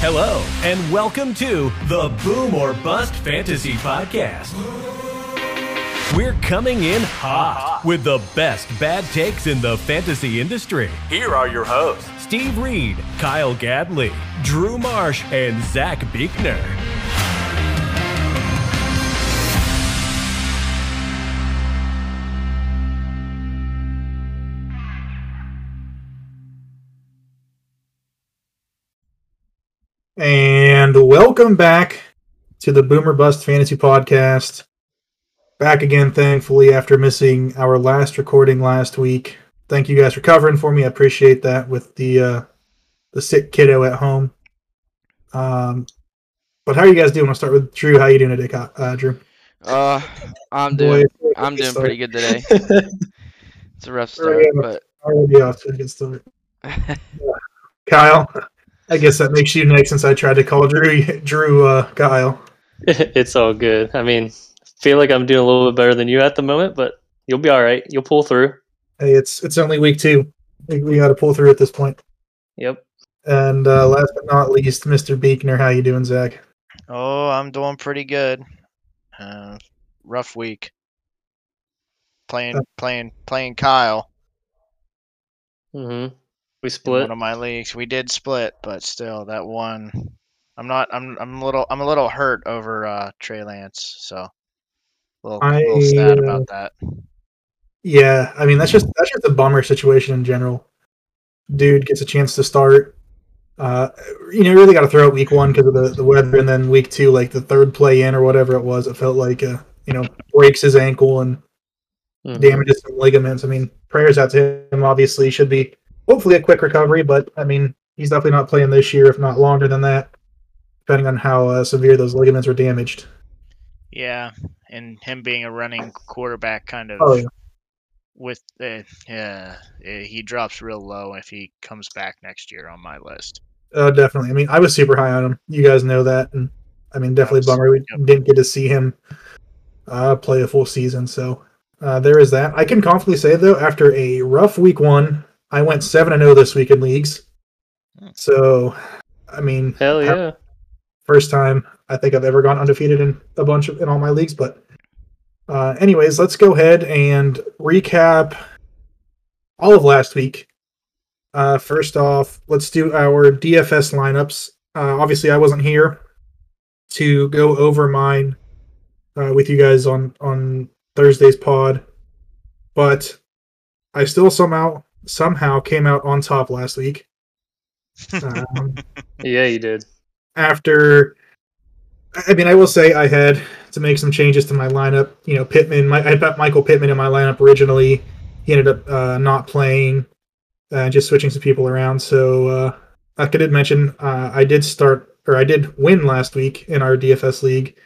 Hello, and welcome to the Boom or Bust Fantasy Podcast. We're coming in hot with the best bad takes in the fantasy industry. Here are your hosts Steve Reed, Kyle Gadley, Drew Marsh, and Zach Beekner. And welcome back to the Boom or Bust Fantasy Podcast. Back again, thankfully, after missing our last recording last week. Thank you guys for covering for me. I appreciate that with the uh, the sick kiddo at home. Um, but how are you guys doing? I'll start with Drew. How are you doing today, uh, Drew? Uh, I'm Boy, doing I'm doing pretty good today. It's a rough start, Already- but Already off to a good start. Kyle, I guess that makes you next since I tried to call Drew. Drew, uh, Kyle. it's all good. I mean, feel like I'm doing a little bit better than you at the moment, but you'll be all right. You'll pull through. Hey, it's it's only week two. We, we got to pull through at this point. Yep. And uh, last but not least, Mr. Beekner. How you doing, Zach? Oh, I'm doing pretty good. Uh, rough week. Playing, Uh, playing, playing Kyle hmm We in split. one of my leagues. We did split, but still, that one. I'm not. I'm. I'm a little. I'm a little hurt over uh, Trey Lance. So, a little, a little sad uh, about that. Yeah, I mean that's just that's just a bummer situation in general. Dude gets a chance to start. Uh, you know, really got to throw out week one because of the, the weather, and then week two, like the third play in or whatever it was, it felt like uh, you know breaks his ankle and Mhm. damages some ligaments. I mean, prayers out to him. Obviously, should be hopefully a quick recovery, but I mean, he's definitely not playing this year, if not longer than that, depending on how uh, severe those ligaments are damaged. Yeah, and him being a running quarterback, kind of Oh yeah, with uh, yeah, uh, he drops real low if he comes back next year on my list. uh, definitely. I mean, I was super high on him. You guys know that, and I mean, definitely bummer we Yep. didn't get to see him uh, play a full season. So uh, there is that. I can confidently say though, after a rough week one, I went seven and zero this week in leagues. Hmm. So, I mean, Hell yeah. first time I think I've ever gone undefeated in a bunch of in all my leagues. But uh, anyways, let's go ahead and recap all of last week. Uh, first off, let's do our DFS lineups. Uh, obviously, I wasn't here to go over mine uh, with you guys on on Thursday's pod, but I still somehow somehow came out on top last week. Um, Yeah, you did. after I mean, I will say I had to make some changes to my lineup. You know, Pittman, my, I had put Michael Pittman in my lineup originally. He ended up uh, not playing, uh, just switching some people around. So, uh, like I did mention, uh, I did start or I did win last week in our DFS league.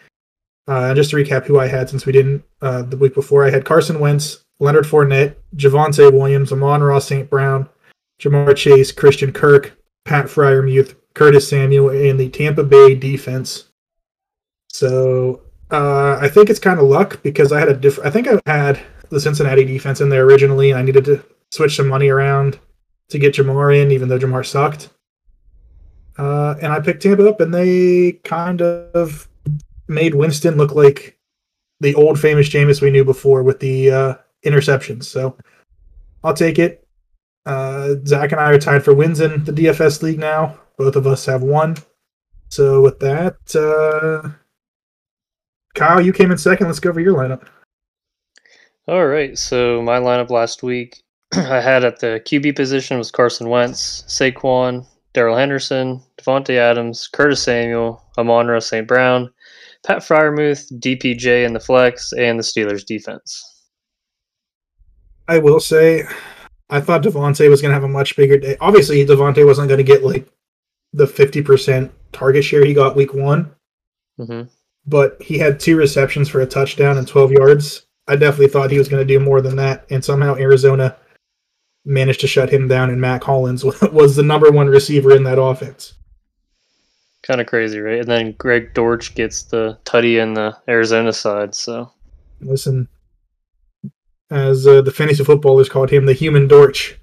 Uh, just to recap who I had since we didn't uh, the week before, I had Carson Wentz, Leonard Fournette, Javonte Williams, Amon Ra St. Brown, Ja'Marr Chase, Christian Kirk, Pat Freiermuth, Curtis Samuel, and the Tampa Bay defense. So uh, I think it's kind of luck because I had a diff- I think I had the Cincinnati defense in there originally, and I needed to switch some money around to get Ja'Marr in, even though Ja'Marr sucked. Uh, and I picked Tampa up, and they kind of made Winston look like the old famous Jameis we knew before with the uh, interceptions. So I'll take it. Uh, Zach and I are tied for wins in the DFS league now. Both of us have one. So with that, uh, Kyle, you came in second. Let's go over your lineup. All right. So my lineup last week, I had at the QB position was Carson Wentz, Saquon, Darrell Henderson, Davante Adams, Curtis Samuel, Amon St. Brown, Pat Freiermuth, DPJ in the flex, and the Steelers defense. I will say, I thought Davante was going to have a much bigger day. Obviously, Davante wasn't going to get like the 50% target share he got week one, hmm but he had two receptions for a touchdown and 12 yards. I definitely thought he was going to do more than that. And somehow Arizona managed to shut him down, and Mack Hollins was the number one receiver in that offense. Kind of crazy, right? And then Greg Dortch gets the tutty in the Arizona side. So Listen, as uh, the fantasy footballers called him, the human Dortch.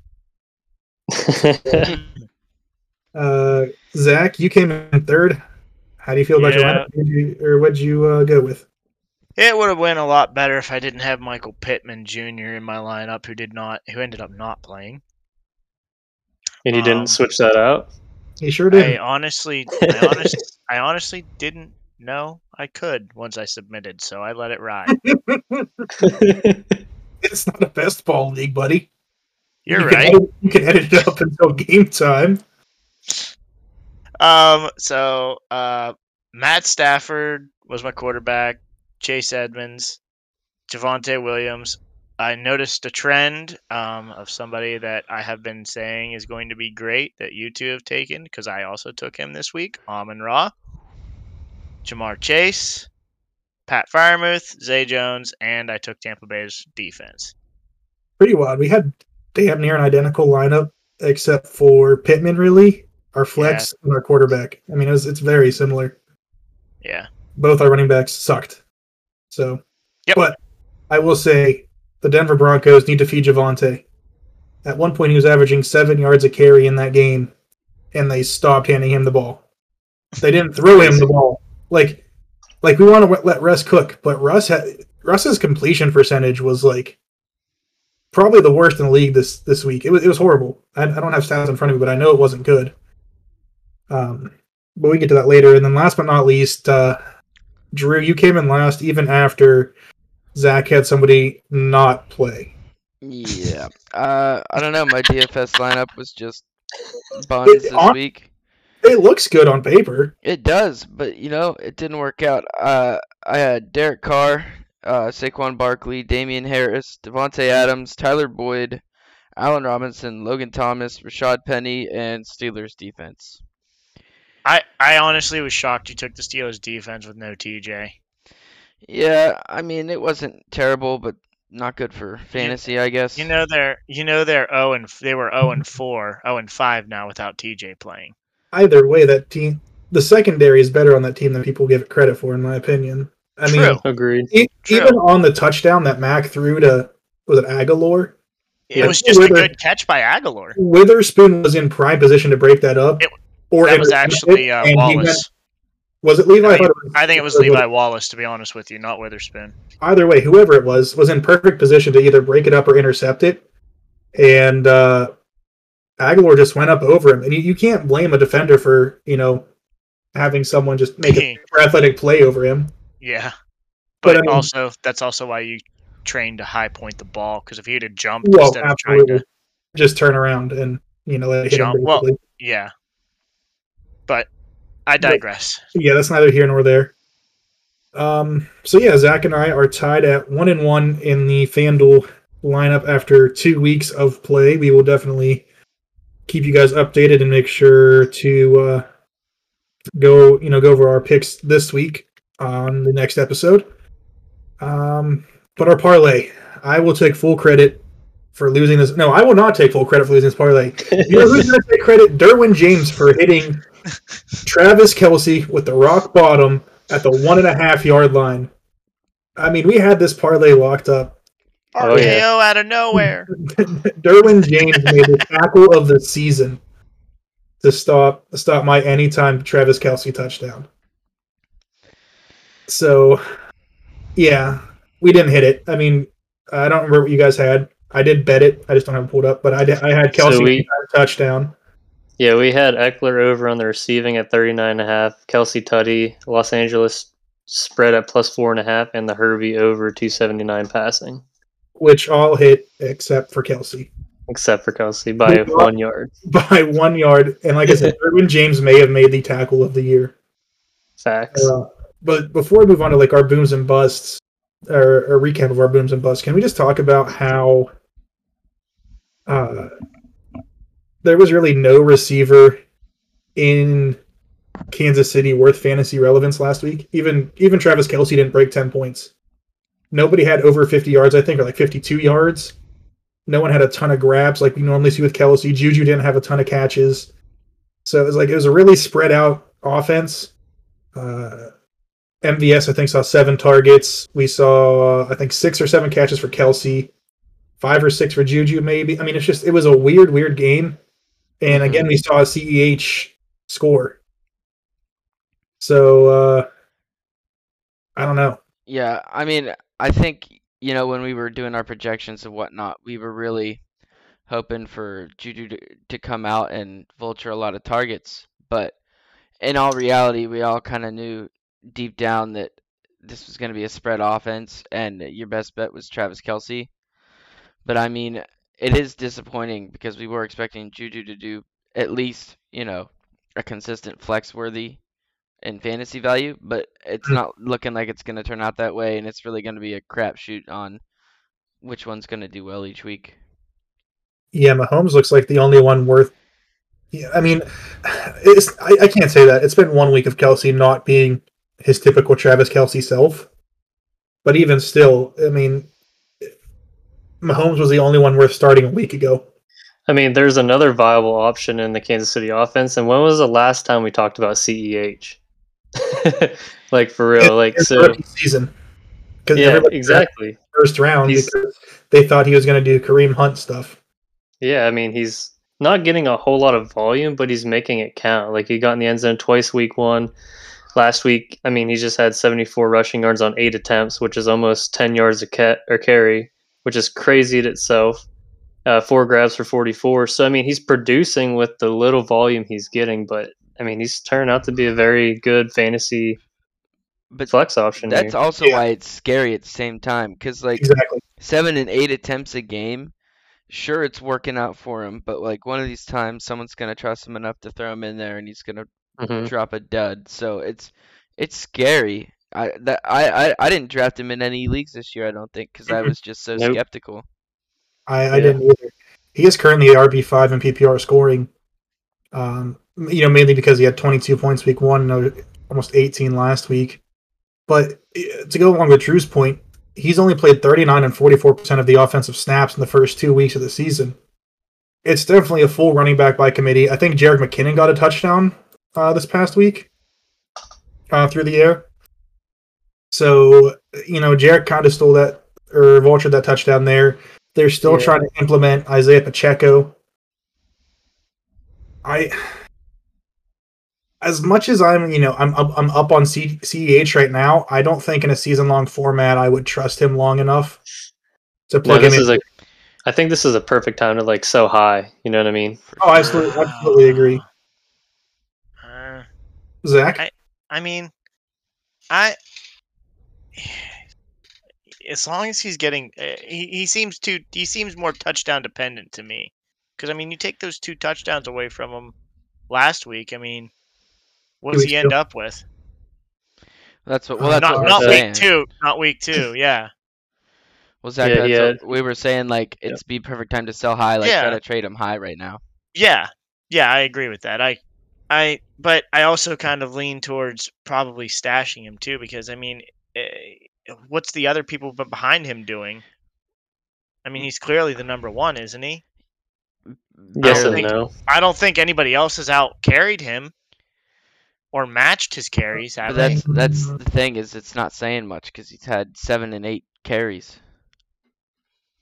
Uh, Zach, you came in third. How do you feel about your Yeah. lineup? Did you, or what'd you uh, go with? It would have went a lot better if I didn't have Michael Pittman Jr. in my lineup, who did not, who ended up not playing. And you Um, didn't switch that out? He sure I did. honestly, I, honest, I honestly didn't know I could once I submitted, so I let it ride. It's not a best ball league, buddy. You're you right. edit- you can edit it up until game time. Um, so uh, Matt Stafford was my quarterback. Chase Edmonds, Javonte Williams. I noticed a trend um, of somebody that I have been saying is going to be great that you two have taken because I also took him this week. Amon Ra, Ja'Marr Chase, Pat Freiermuth, Zay Jones, and I took Tampa Bay's defense. Pretty wild. We had damn near an identical lineup except for Pittman, really, our flex and our quarterback. I mean, it was, it's very similar. Yeah. Both our running backs sucked. So, Yep. but I will say the Denver Broncos need to feed Javonte. At one point, he was averaging seven yards a carry in that game, and they stopped handing him the ball. They didn't throw him the ball. Like, like we want to let Russ cook, but Russ had Russ's completion percentage was like probably the worst in the league this this week. It was it was horrible. I, I don't have stats in front of me, but I know it wasn't good. Um, but we get to that later. And then last but not least, uh, Drew, you came in last even after Zach had somebody not play. Yeah. Uh, I don't know. My DFS lineup was just buns this on- week. It looks good on paper. It does, but you know, it didn't work out. Uh, I had Derek Carr, uh, Saquon Barkley, Damien Harris, Davante Adams, Tyler Boyd, Allen Robinson, Logan Thomas, Rashaad Penny, and Steelers defense. I, I honestly was shocked you took the Steelers defense with no TJ. Yeah, I mean, it wasn't terrible, but not good for fantasy, I guess. You know they're you know they're oh and they were oh and four, oh and five now without TJ playing. Either way, that team, the secondary is better on that team than people give it credit for, in my opinion. I mean, True. Agreed. E- True. even on the touchdown that Mac threw to was it Agholor? It Yeah. was just a good catch by Agholor. Witherspoon was in prime position to break that up. It- or That was actually it, uh, and he went- Wallace. was it Levi? I I, was, I think it was Levi Wallace, to be honest with you, not Witherspoon. Either way, whoever it was was in perfect position to either break it up or intercept it, and uh, Agholor just went up over him. And you, you can't blame a defender for you know having someone just make a athletic play over him. Yeah, But, but, I mean- also that's also why you train to high point the ball because if he'd have jumped Well, instead of trying to, Just turn around and you know let it hit him. Jump. Well, yeah. But I digress. yeah, that's neither here nor there. Um, so yeah, Zach and I are tied at one and one in the FanDuel lineup after two weeks of play. We will definitely keep you guys updated and make sure to uh, go, you know, go over our picks this week on the next episode. Um, but our parlay, I will take full credit for losing this. No, I will not take full credit for losing this parlay. You know who's going to take credit? Derwin James for hitting Travis Kelce with the rock bottom at the one and a half yard line. I mean, we had this parlay locked up. Oh, yeah. out of nowhere. Derwin James made the tackle of the season to stop stop my anytime Travis Kelce touchdown. So, yeah, we didn't hit it. I mean, I don't remember what you guys had. I did bet it. I just don't have it pulled up. But I did, I had Kelce we- touchdown. Yeah, we had Ekeler over on the receiving at 39.5, Kelce Tutty, Los Angeles spread at plus 4.5, and the Herbie over 279 passing, which all hit except for Kelce except for Kelce by one yard. by one yard. And like I said, Derwin James may have made the tackle of the year. Facts. Uh, but before we move on to like our booms and busts, or a recap of our booms and busts, can we just talk about how uh, there was really no receiver in Kansas City worth fantasy relevance last week? Even even Travis Kelce didn't break ten points. Nobody had over fifty yards, I think, or like fifty-two yards. No one had a ton of grabs like we normally see with Kelce. Juju didn't have a ton of catches. So it was like it was a really spread out offense. Uh, MVS, I think, saw seven targets. We saw, I think, six or seven catches for Kelce, five or six for Juju, maybe. I mean, it's just, it was a weird, weird game. And Mhm. again, we saw a CEH score. So uh, I don't know. Yeah, I mean, I think you know when we were doing our projections and whatnot, we were really hoping for Juju to, to come out and vulture a lot of targets. But in all reality, we all kind of knew deep down that this was going to be a spread offense, and your best bet was Travis Kelce. But I mean, it is disappointing because we were expecting Juju to do at least, you know, a consistent flex worthy in fantasy value, but it's hmm. not looking like it's going to turn out that way, and it's really going to be a crapshoot on which one's going to do well each week. Yeah, Mahomes looks like the only one worth. Yeah, I mean, it's I, I can't say that. It's been one week of Kelce not being his typical Travis Kelce self, but even still, I mean, Mahomes was the only one worth starting a week ago. I mean, there's another viable option in the Kansas City offense. And when was the last time we talked about CEH? like for real, like so. season. 'Cause Yeah, exactly. First round He's- because they thought he was going to do Kareem Hunt stuff. Yeah, I mean, he's not getting a whole lot of volume, but he's making it count. Like he got in the end zone twice week one. Last week, I mean, he just had 74 rushing yards on eight attempts, which is almost 10 yards a ca- or carry, which is crazy in itself. Uh, four grabs for 44. So I mean, he's producing with the little volume he's getting, but I mean, he's turned out to be a very good fantasy But flex option. that's here. also Yeah. why it's scary at the same time, because like Exactly. seven and eight attempts a game, sure it's working out for him, but like one of these times someone's gonna trust him enough to throw him in there, and he's gonna Mhm. drop a dud. So it's it's scary. I that I, I I didn't draft him in any leagues this year. I don't think because I was just so Nope. skeptical. I, I Yeah. didn't either. He is currently RB five in PPR scoring. Um, you know, mainly because he had 22 points week one, almost 18 last week. But eh, to go along with Drew's point, he's only played 39 and 44 percent of the offensive snaps in the first two weeks of the season. It's definitely a full running back by committee. I think Jerick McKinnon got a touchdown uh, this past week uh, through the air. So you know, Jerick kind of stole that or vultured that touchdown there. They're still Yeah. trying to implement Isaiah Pacheco. I, as much as I'm, you know, I'm I'm, I'm up on C, CEH right now. I don't think in a season long format I would trust him long enough to No, plug him this in. is a. I think this is a perfect time to like so high. You know what I mean? oh. I absolutely, absolutely agree. Uh, Zach, I- I mean, I as long as he's getting, uh, he, he seems to he seems more touchdown dependent to me. Because I mean, you take those two touchdowns away from him last week. I mean, what does weeks he end ago. up with? That's what. Uh, Well, that's not what we're not saying. week two, not week two. Yeah, Well, Zach, Yeah, that's he what we were saying. Like, Yep. it's be perfect time to sell high. Like, try to trade him high right now. yeah, yeah. I agree with that. I, I, but I also kind of lean towards probably stashing him too, because I mean, eh, what's the other people behind him doing? I mean, he's clearly the number one, isn't he? Yes and think- no. I don't think anybody else has out carried him or matched his carries. But Have they? that's that's the thing is it's not saying much because he's had seven and eight carries.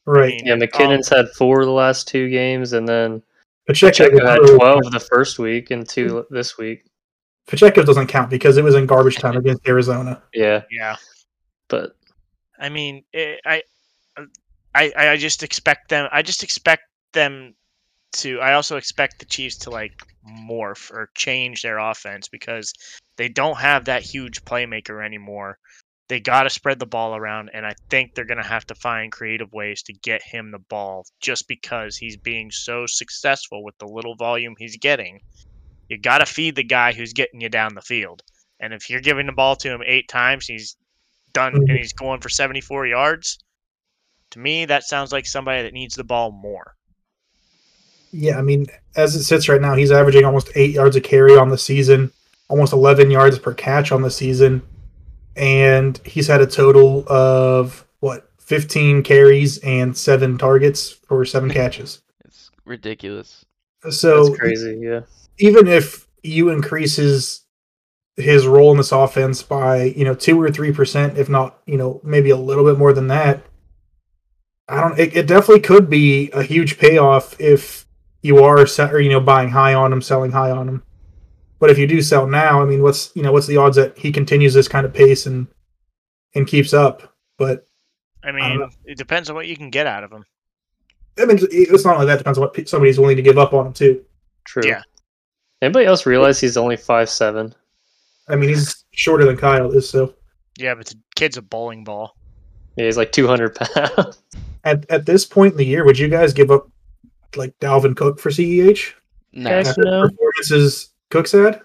right? mean, Yeah, um, McKinnon's had four of the last two games, and then Pacheco, Pacheco had twelve the first week and two this week. Pacheco doesn't count because it was in garbage time against Arizona. Yeah, Yeah. but I mean, eh, I, I, I just expect them. I just expect them to. I also expect the Chiefs to like morph or change their offense because they don't have that huge playmaker anymore. They got to spread the ball around, and I think they're going to have to find creative ways to get him the ball just because he's being so successful with the little volume he's getting. You got to feed the guy who's getting you down the field. And if you're giving the ball to him eight times, he's done and mm-hmm. he's going for 74 yards. To me, that sounds like somebody that needs the ball more. Yeah, I mean, as it sits right now, he's averaging almost eight yards a carry on the season, almost 11 yards per catch on the season, and he's had a total of what 15 carries and seven targets for seven catches. It's ridiculous. So that's crazy. Yeah, even if you increase his his role in this offense by you know two or three percent, if not you know maybe a little bit more than that, I don't. It, it definitely could be a huge payoff if you are set or you know buying high on him, selling high on him. But if you do sell now, I mean, what's you know what's the odds that he continues this kind of pace and and keeps up? But I mean, know. it depends on what you can get out of him. I mean, it's not like that. Depends on what somebody's willing to give up on him too. True. Yeah. Anybody else realize he's only five seven? I mean, he's shorter than Kyle is. So Yeah, but the kid's a bowling ball. Yeah, he's like two hundred pounds. at at this point in the year, would you guys give up like Dalvin Cook for CEH No, Heck after no. performances Cook's had?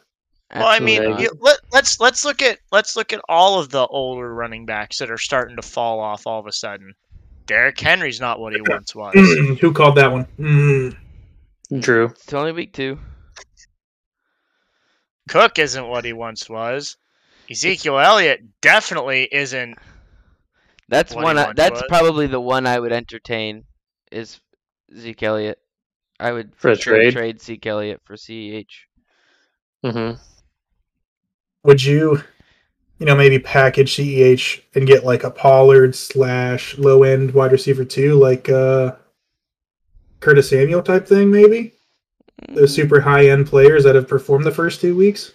Well, I mean, Absolutely you, let, let's let's look at let's look at all of the older running backs that are starting to fall off all of a sudden. Derrick Henry's not what he once was. Who called that one? Mm. Drew. it's only week two. Cook isn't what he once was. Ezekiel Elliott definitely isn't. That's What he one. I, that's was. probably the one I would entertain. Is Zeke Elliott? I would For for a sure trade? trade Zeke Elliott for CEH. Mm-hmm. Would you, you know, maybe package CEH and get like a Pollard slash low end wide receiver two, like uh Curtis Samuel type thing, maybe? Those super high end players that have performed the first two weeks?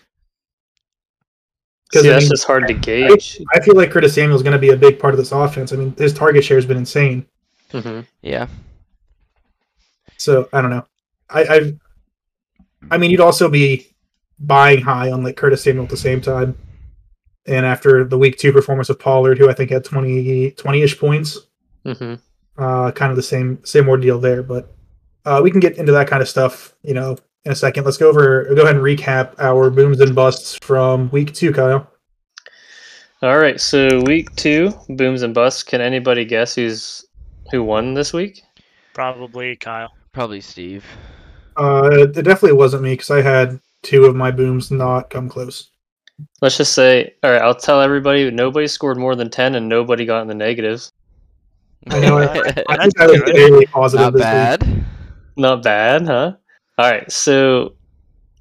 See, I that's mean, just hard to gauge. I feel like Curtis Samuel is going to be a big part of this offense. I mean, his target share has been insane. hmm Yeah, So I don't know. I I, I mean, you'd also be buying high on like Curtis Samuel at the same time. And after the week two performance of Pollard, who I think had 20 20-ish points, hmm uh, kind of the same same ordeal there. But uh, we can get into that kind of stuff, you know, in a second. Let's go over go ahead and recap our booms and busts from week two, Kyle. All right, so week two, booms and busts. Can anybody guess who's who won this week? Probably Kyle. Probably Steve. Uh, it definitely wasn't me because I had two of my booms not come close. Let's just say, all right, I'll tell everybody nobody scored more than 10 and nobody got in the negatives. I know, I- I think I was good. very positive Not this week. bad. Not bad, huh? All right, so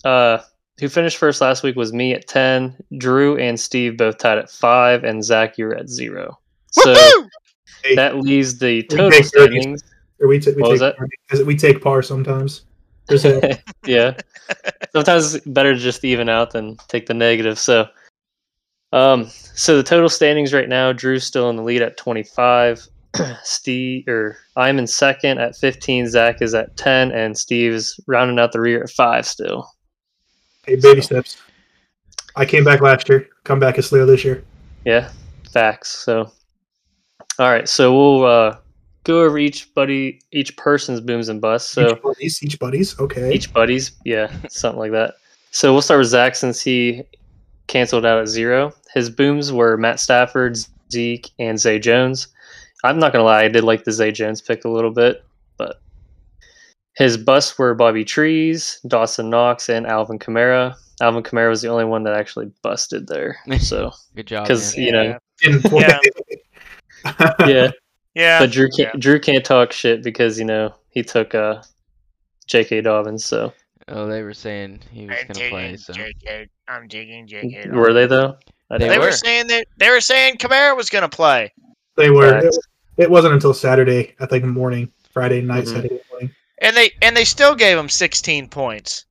uh, who finished first last week was me at 10. Drew and Steve both tied at 5, and Zach, you're at 0. So Woohoo! Hey, that leaves the total take thirty. standings. Or we, ta- we What was take that? par- we take par sometimes. Yeah. Sometimes it's better to just even out than take the negative. So, um, so the total standings right now, Drew's still in the lead at 25. Steve, or I'm in second at 15. Zach is at 10, and Steve's rounding out the rear at five still. hey, baby steps. I came back last year. Come back as slow this year. Yeah, facts. So, all right. So we'll uh, go over each buddy, each person's booms and busts. So. each buddies, each buddies. Okay. Each buddies, yeah, something like that. So we'll start with Zach since he canceled out at zero. His booms were Matt Stafford, Zeke, and Zay Jones. I'm not gonna lie, I did like the Zay Jones pick a little bit, but his busts were Bobby Trees, Dawson Knox, and Alvin Kamara. Alvin Kamara was the only one that actually busted there. So Good job. 'Cause- man. you know, Yeah. yeah, Yeah. but Drew can't yeah. Drew can't talk shit because you know he took uh J.K. Dobbins. So Oh, they were saying he was gonna play. So JK. I'm taking JK. were they though? They They were were. saying that they were saying Kamara was going to play, They were. It, it wasn't until Saturday, I think, morning, Friday night, Mhm. Saturday morning. and they and they still gave him 16 points.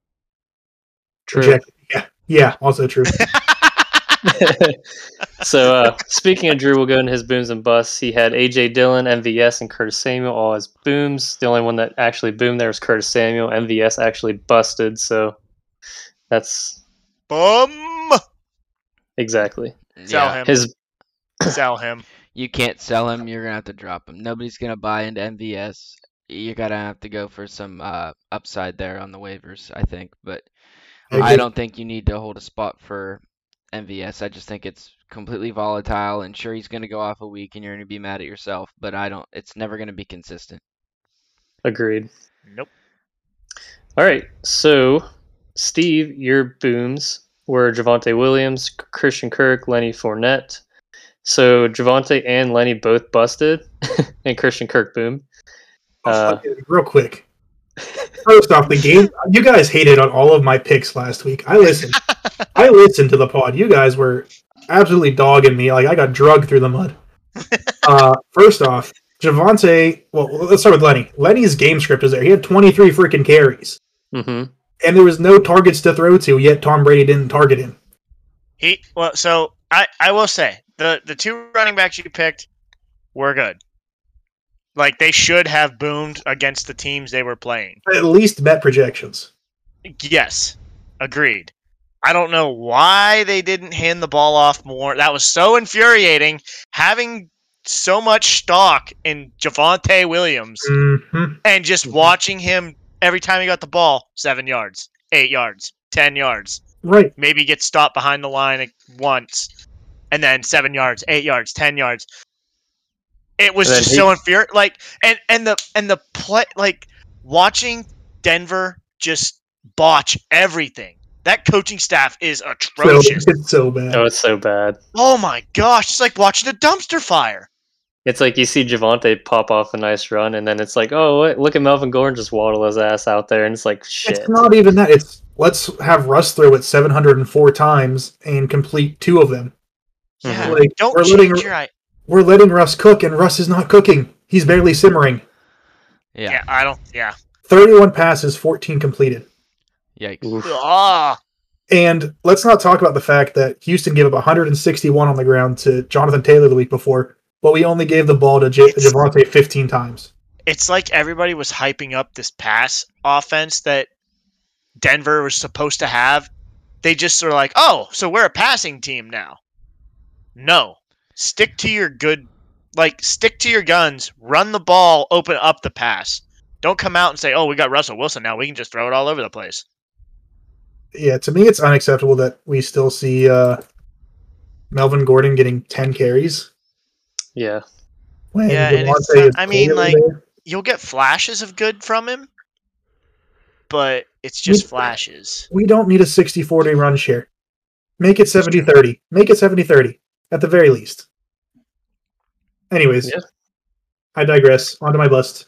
True. Yeah, yeah, also true. so uh, speaking of Drew, we'll go into his booms and busts. He had AJ Dillon, MVS, and Curtis Samuel all his booms. The only one that actually boomed there was Curtis Samuel. MVS actually busted, so that's Boom! exactly Sell yeah, him. his. Sell him. you can't sell him. You're gonna have to drop him. Nobody's gonna buy into MVS. You're gonna have to go for some uh, upside there on the waivers, I think. But I I don't think you need to hold a spot for MVS. I just think it's completely volatile, and sure he's gonna go off a week, and you're gonna be mad at yourself. But I don't. It's never gonna be consistent. Agreed. Nope. All right, so Steve, your booms were Javonte Williams, Christian Kirk, Lenny Fournette. So Javonte and Lenny both busted, and Christian Kirk boomed. Uh, Real quick. First off, the game you guys hated on all of my picks last week. I listened. I listened to the pod. You guys were absolutely dogging me. Like I got drugged through the mud. Uh, first off, Javonte. Well, let's start with Lenny. Lenny's game script is there. He had 23 freaking carries, hmm and there was no targets to throw to, yet Tom Brady didn't target him. He well, so I I will say the the two running backs you picked were good. Like they should have boomed against the teams they were playing. At least bet projections. Yes, agreed. I don't know why they didn't hand the ball off more. That was so infuriating. Having so much stock in Javonte Williams hmm and just Mhm. watching him every time he got the ball, seven yards, eight yards, ten yards. Right. Maybe get stopped behind the line once, and then seven yards, eight yards, ten yards. It was just he- so infuriating. Like, and and the and the play, like watching Denver just botch everything. That coaching staff is So atrocious. it's so bad. Oh, it's so bad. oh my gosh, it's like watching a dumpster fire. It's like you see Javonte pop off a nice run, and then it's like, oh, what? look at Melvin Gordon just waddle his ass out there, and it's like, shit. It's not even that. It's let's have Russ throw it 704 times and complete two of them. Yeah. Like, don't we're change letting- your. I- We're letting Russ cook, and Russ is not cooking. He's barely simmering. Yeah. Yeah, I don't. Yeah. 31 passes, 14 completed. Yikes. Ah, And let's not talk about the fact that Houston gave up 161 on the ground to Jonathan Taylor the week before, but we only gave the ball to J- It's- Javonte 15 times. it's like everybody was hyping up this pass offense that Denver was supposed to have. They just sort of like, oh, so we're a passing team now. No, stick to your good, like stick to your guns. Run the ball, open up the pass. Don't come out and say, oh, we got Russell Wilson now. We can just throw it all over the place. Yeah, to me, it's unacceptable that we still see uh, Melvin Gordon getting 10 carries. Yeah. When Yeah, and it's not- I mean, like- there. You'll get flashes of good from him, but it's just We- flashes. we don't need a 60 40 run share. Make it 70 30. Make it 70 30 at the very least. Anyways, Yeah. I digress. On to my bust.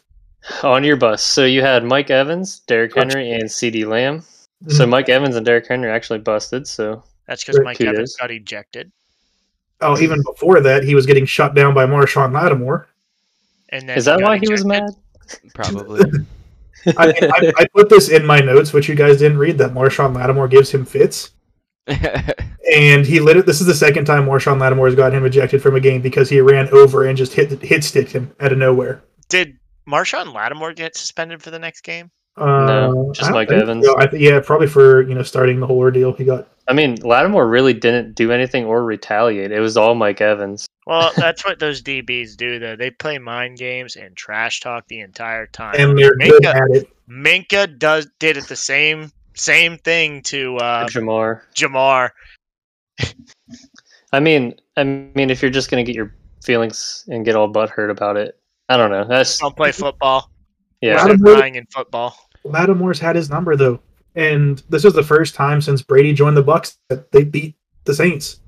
On your bust. So you had Mike Evans, Derrick Gotcha. Henry, and CeeDee Lamb. So mm-hmm. Mike Evans and Derrick Henry actually busted. So That's because Mike kudos. Evans got ejected, Oh, even before that, he was getting shut down by Marshon Lattimore. and then is that got why he was mad? Probably. I, I, I put this in my notes, which you guys didn't read, that Marshon Lattimore gives him fits. And he lit it. This is the second time Marshon Lattimore has gotten him ejected from a game because he ran over and just hit hit stick him out of nowhere. Did Marshon Lattimore get suspended for the next game? Uh, just I Mike think Evans. so. I th- yeah, probably for you know starting the whole ordeal. He got I mean, Lattimore really didn't do anything or retaliate. It was all Mike Evans. Well, that's what those DBs do, though. They play mind games and trash talk the entire time. and they're good Minkah, at it. Minkah does did it the same same thing to uh, Ja'Marr. Ja'Marr. I mean, I mean, if you're just gonna get your feelings and get all butthurt about it, I don't know. That's I'll play football. yeah. Wow. They're Lattimore- crying in football. Lattimore's had his number though, and this was the first time since Brady joined the Bucs that they beat the Saints.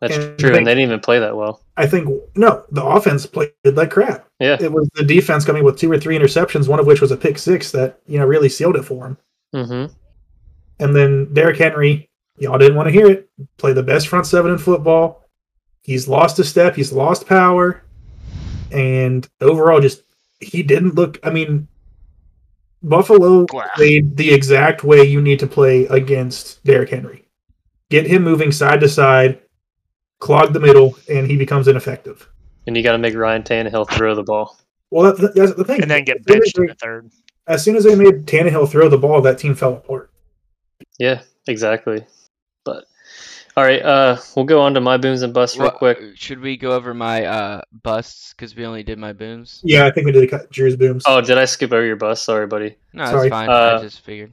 That's and true, think- and they didn't even play that well. I think no, the offense played like crap. Yeah. It was the defense coming with two or three interceptions, one of which was a pick six that you know really sealed it for him. Mm-hmm. And then Derrick Henry, y'all didn't want to hear it. Play the best front seven in football. He's lost a step. He's lost power, and overall, just he didn't look. I mean, Buffalo Wow. played the exact way you need to play against Derrick Henry. Get him moving side to side, clog the middle, and he becomes ineffective. And you got to make Ryan Tannehill throw the ball. Well, that, that's the thing. And then get As benched in the third. As soon as they made Tannehill throw the ball, that team fell apart. Yeah, exactly. But all right, uh, we'll go on to my booms and busts real Well, quick. Should we go over my uh busts because we only did my booms? Yeah, I think we did Drew's booms. Oh, did I skip over your bust? Sorry, buddy. No, Sorry. that's fine. Uh, I just figured.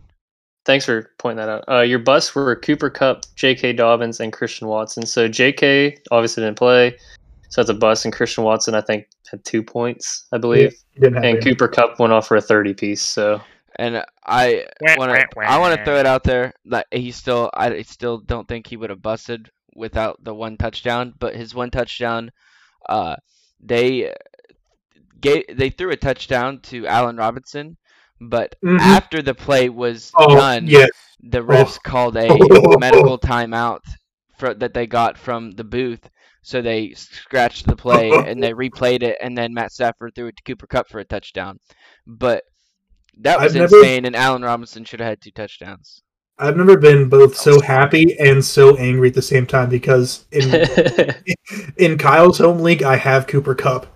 Thanks for pointing that out. Uh, your busts were Cooper Kupp, J.K. Dobbins, and Christian Watson. So J.K. obviously didn't play, so that's a bust. And Christian Watson, I think, had two points, I believe. He And him. Cooper Kupp went off for a thirty piece. So And I want to. I want to throw it out there that he still I still don't think he would have busted without the one touchdown, but his one touchdown uh they gave they threw a touchdown to Allen Robinson, but Mhm. after the play was Oh, done, yeah. the refs called a medical timeout for, that they got from the booth. So they scratched the play and they replayed it, and then Matt Stafford threw it to Cooper Kupp for a touchdown. But That was I've never- insane, and Allen Robinson should have had two touchdowns. I've never been both so happy and so angry at the same time because in in Kyle's home league I have Cooper Kupp.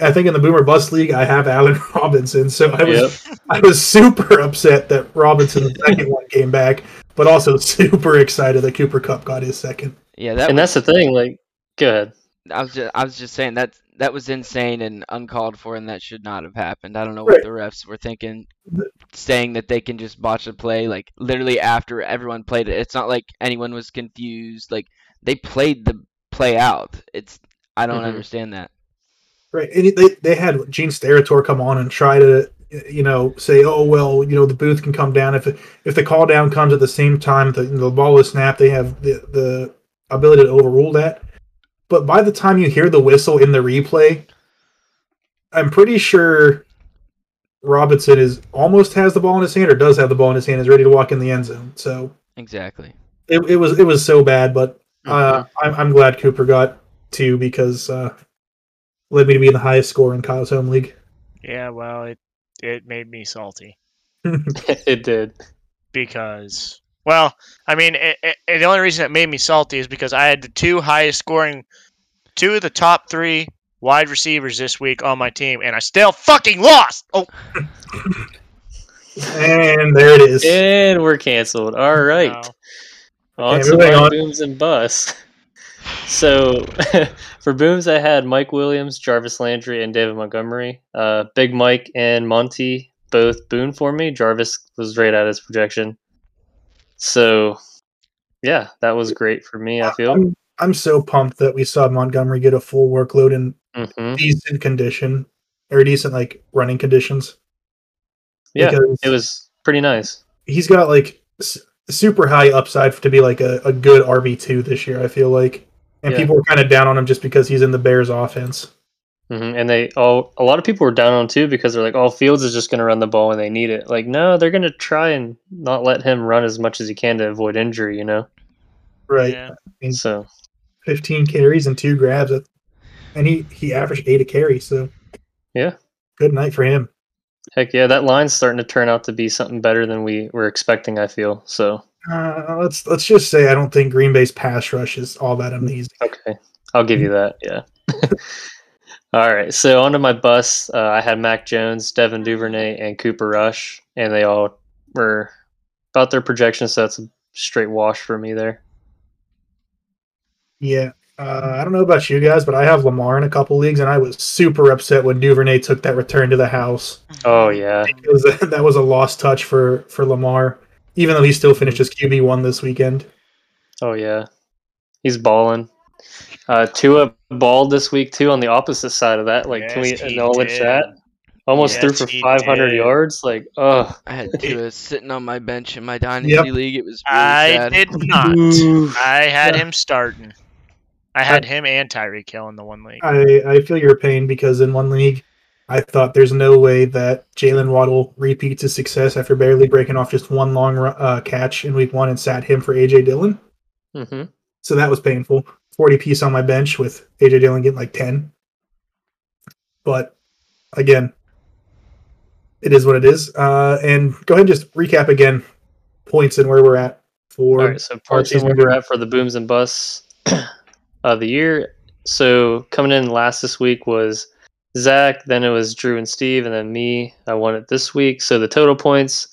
I think in the Boom or Bust League I have Allen Robinson. So I was yep. I was super upset that Robinson the second one came back, but also super excited that Cooper Kupp got his second. Yeah, that And was, that's the thing. Like, go ahead. I was just I was just saying that that was insane and uncalled for, and that should not have happened. I don't know what the refs were thinking, saying that they can just botch a play like literally after everyone played it. It's not like anyone was confused. Like they played the play out. It's I don't Mhm. understand that. Right, and they they had Gene Steratore come on and try to you know say oh well you know the booth can come down if if the call down comes at the same time the the ball is snapped they have the the ability to overrule that. But by the time you hear the whistle in the replay, I'm pretty sure Robinson is almost has the ball in his hand or does have the ball in his hand is ready to walk in the end zone. So Exactly. it, it was it was so bad, but uh, Mm-hmm. I'm I'm glad Cooper got two because uh, led me to be the highest score in Kyle's home league. Yeah, well, it it made me salty it did. because, well, I mean, it, it, it- the only reason it made me salty is because I had the two highest scoring, two of the top three wide receivers this week on my team, and I still fucking lost. Oh, And there it is. And we're canceled. All right. no. On Okay, to moving my on. booms and busts. So for booms, I had Mike Williams, Jarvis Landry, and David Montgomery. Uh, Big Mike and Monty both boon for me. Jarvis was right at his projection. So yeah, that was great for me. I feel. I'm, I'm so pumped that we saw Montgomery get a full workload in hmm decent condition or decent like running conditions. Yeah, because it was pretty nice. he's got like s- super high upside to be like a, a good RB two this year. I feel like, and Yeah. people were kind of down on him just because he's in the Bears offense. hmm And they all a lot of people were down on him too because they're like, "Oh, Fields is just going to run the ball and they need it." Like, no, they're going to try and not let him run as much as he can to avoid injury. You know. Right, Yeah. So 15 carries and two grabs, and he he averaged eight a carry. So Yeah. good night for him. heck yeah, that line's starting to turn out to be something better than we were expecting. I feel so. Uh, let's let's just say I don't think Green Bay's pass rush is all that amazing. Okay, I'll give you that. Yeah. All right, so onto my bus. Uh, I had Mac Jones, Devin Duvernay, and Cooper Rush, and they all were about their projections. So that's a straight wash for me there. Yeah. Uh, I don't know about you guys, but I have Lamar in a couple leagues, and I was super upset when Duvernay took that return to the house. Oh yeah, It was that was a lost touch for for Lamar, even though he still finished his QB one this weekend. oh yeah, he's balling. Uh, Tua balled this week too on the opposite side of that. Like, can we acknowledge did. that? Almost threw for 500 did. yards. Like, oh, I had Tua sitting on my bench in my dynasty league. It was really I sad. did not. I had Yeah. him starting. I had him and Tyreek Hill in the one league. I I feel your pain because in one league, I thought there's no way that Jaylen Waddle repeats his success after barely breaking off just one long uh, catch in week one and sat him for AJ Dillon. hmm So that was painful. 40 piece on my bench with AJ Dillon getting like 10. But again, it is what it is. Uh, and go ahead and just recap again points and where we're at for. All right, so points and where we're at for the booms and busts of the year. So coming in last this week was Zach, then it was Drew and Steve, and then me. I won it this week. So the total points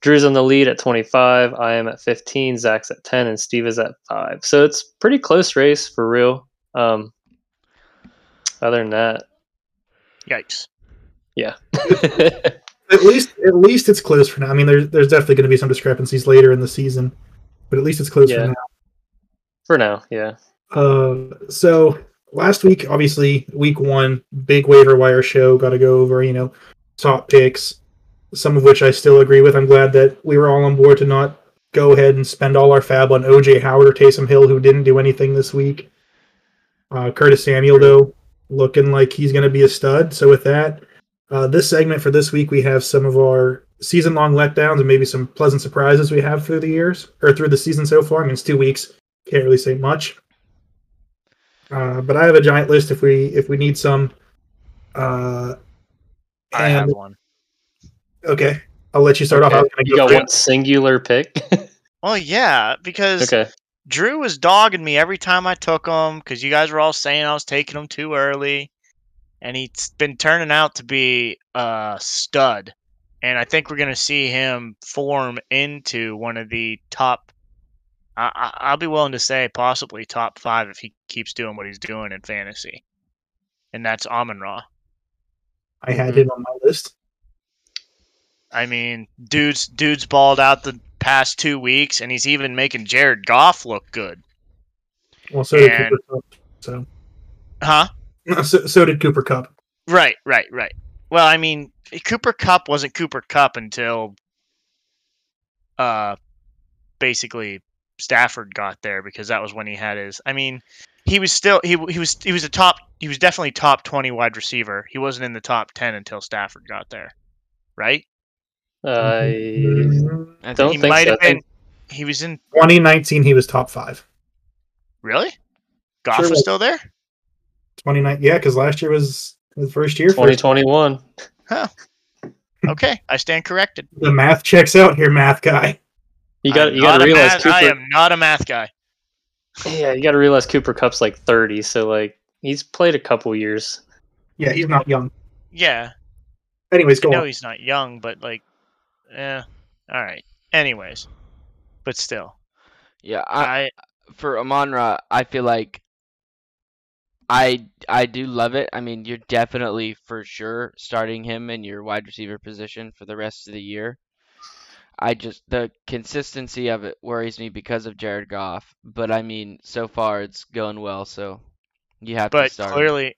Drew's on the lead at 25. I am at 15. Zach's at 10, and Steve is at 5. So it's pretty close race for real. Um, other than that, Yikes. yeah. At least, at least it's close for now. I mean, there's there's definitely going to be some discrepancies later in the season, but at least it's close Yeah. for now. for now, yeah. Uh, so last week, obviously, week one, big waiver wire show. Got to go over, you know, top picks, some of which I still agree with. I'm glad that we were all on board to not go ahead and spend all our FAAB on OJ Howard or Taysom Hill, who didn't do anything this week. Uh, Curtis Samuel, though, looking like he's going to be a stud. So with that, uh, this segment for this week, we have some of our season-long letdowns and maybe some pleasant surprises we have through the years or through the season so far. I mean, it's two weeks, can't really say much. Uh, but I have a giant list if we if we need some. Uh, I have one. okay. I'll let you start off. I was Okay, gonna You go got first. one singular pick. Well, yeah, because okay. Drew was dogging me every time I took him because you guys were all saying I was taking him too early, and he's been turning out to be a stud. And I think we're gonna see him form into one of the top. I, I, I'll be willing to say possibly top five if he keeps doing what he's doing in fantasy, and that's Amon Ra. I had him on my list. I mean, dude's dude's balled out the past two weeks, and he's even making Jared Goff look good, Well, so did Cooper Kupp. So, huh? so, so did Cooper Kupp. Right, right, right. Well, I mean, Cooper Kupp wasn't Cooper Kupp until uh basically Stafford got there because that was when he had his I mean, he was still he he was he was a top he was definitely top 20 wide receiver. He wasn't in the top 10 until Stafford got there. Right? I Mhm. I Don't he think might so. have been he was in 2019, he was top five. Really? Goff Sure was was. still there? 29, yeah, because last year was the first year. First, Huh. Okay, I stand corrected. the math checks out here, math guy. You got you got to realize math- Cooper. I am not a math guy. Yeah, you got to realize Cooper Kupp's like 30, so like he's played a couple years. Yeah, he's not young. Yeah, Anyways, I go know on. he's not young, but like, yeah. All right. Anyways, but still, Yeah, I, I for Amon Ra, I feel like I I do love it. I mean, you're definitely for sure starting him in your wide receiver position for the rest of the year. I just the consistency of it worries me because of Jared Goff, but I mean, so far it's going well, so you have to start. him. clearly,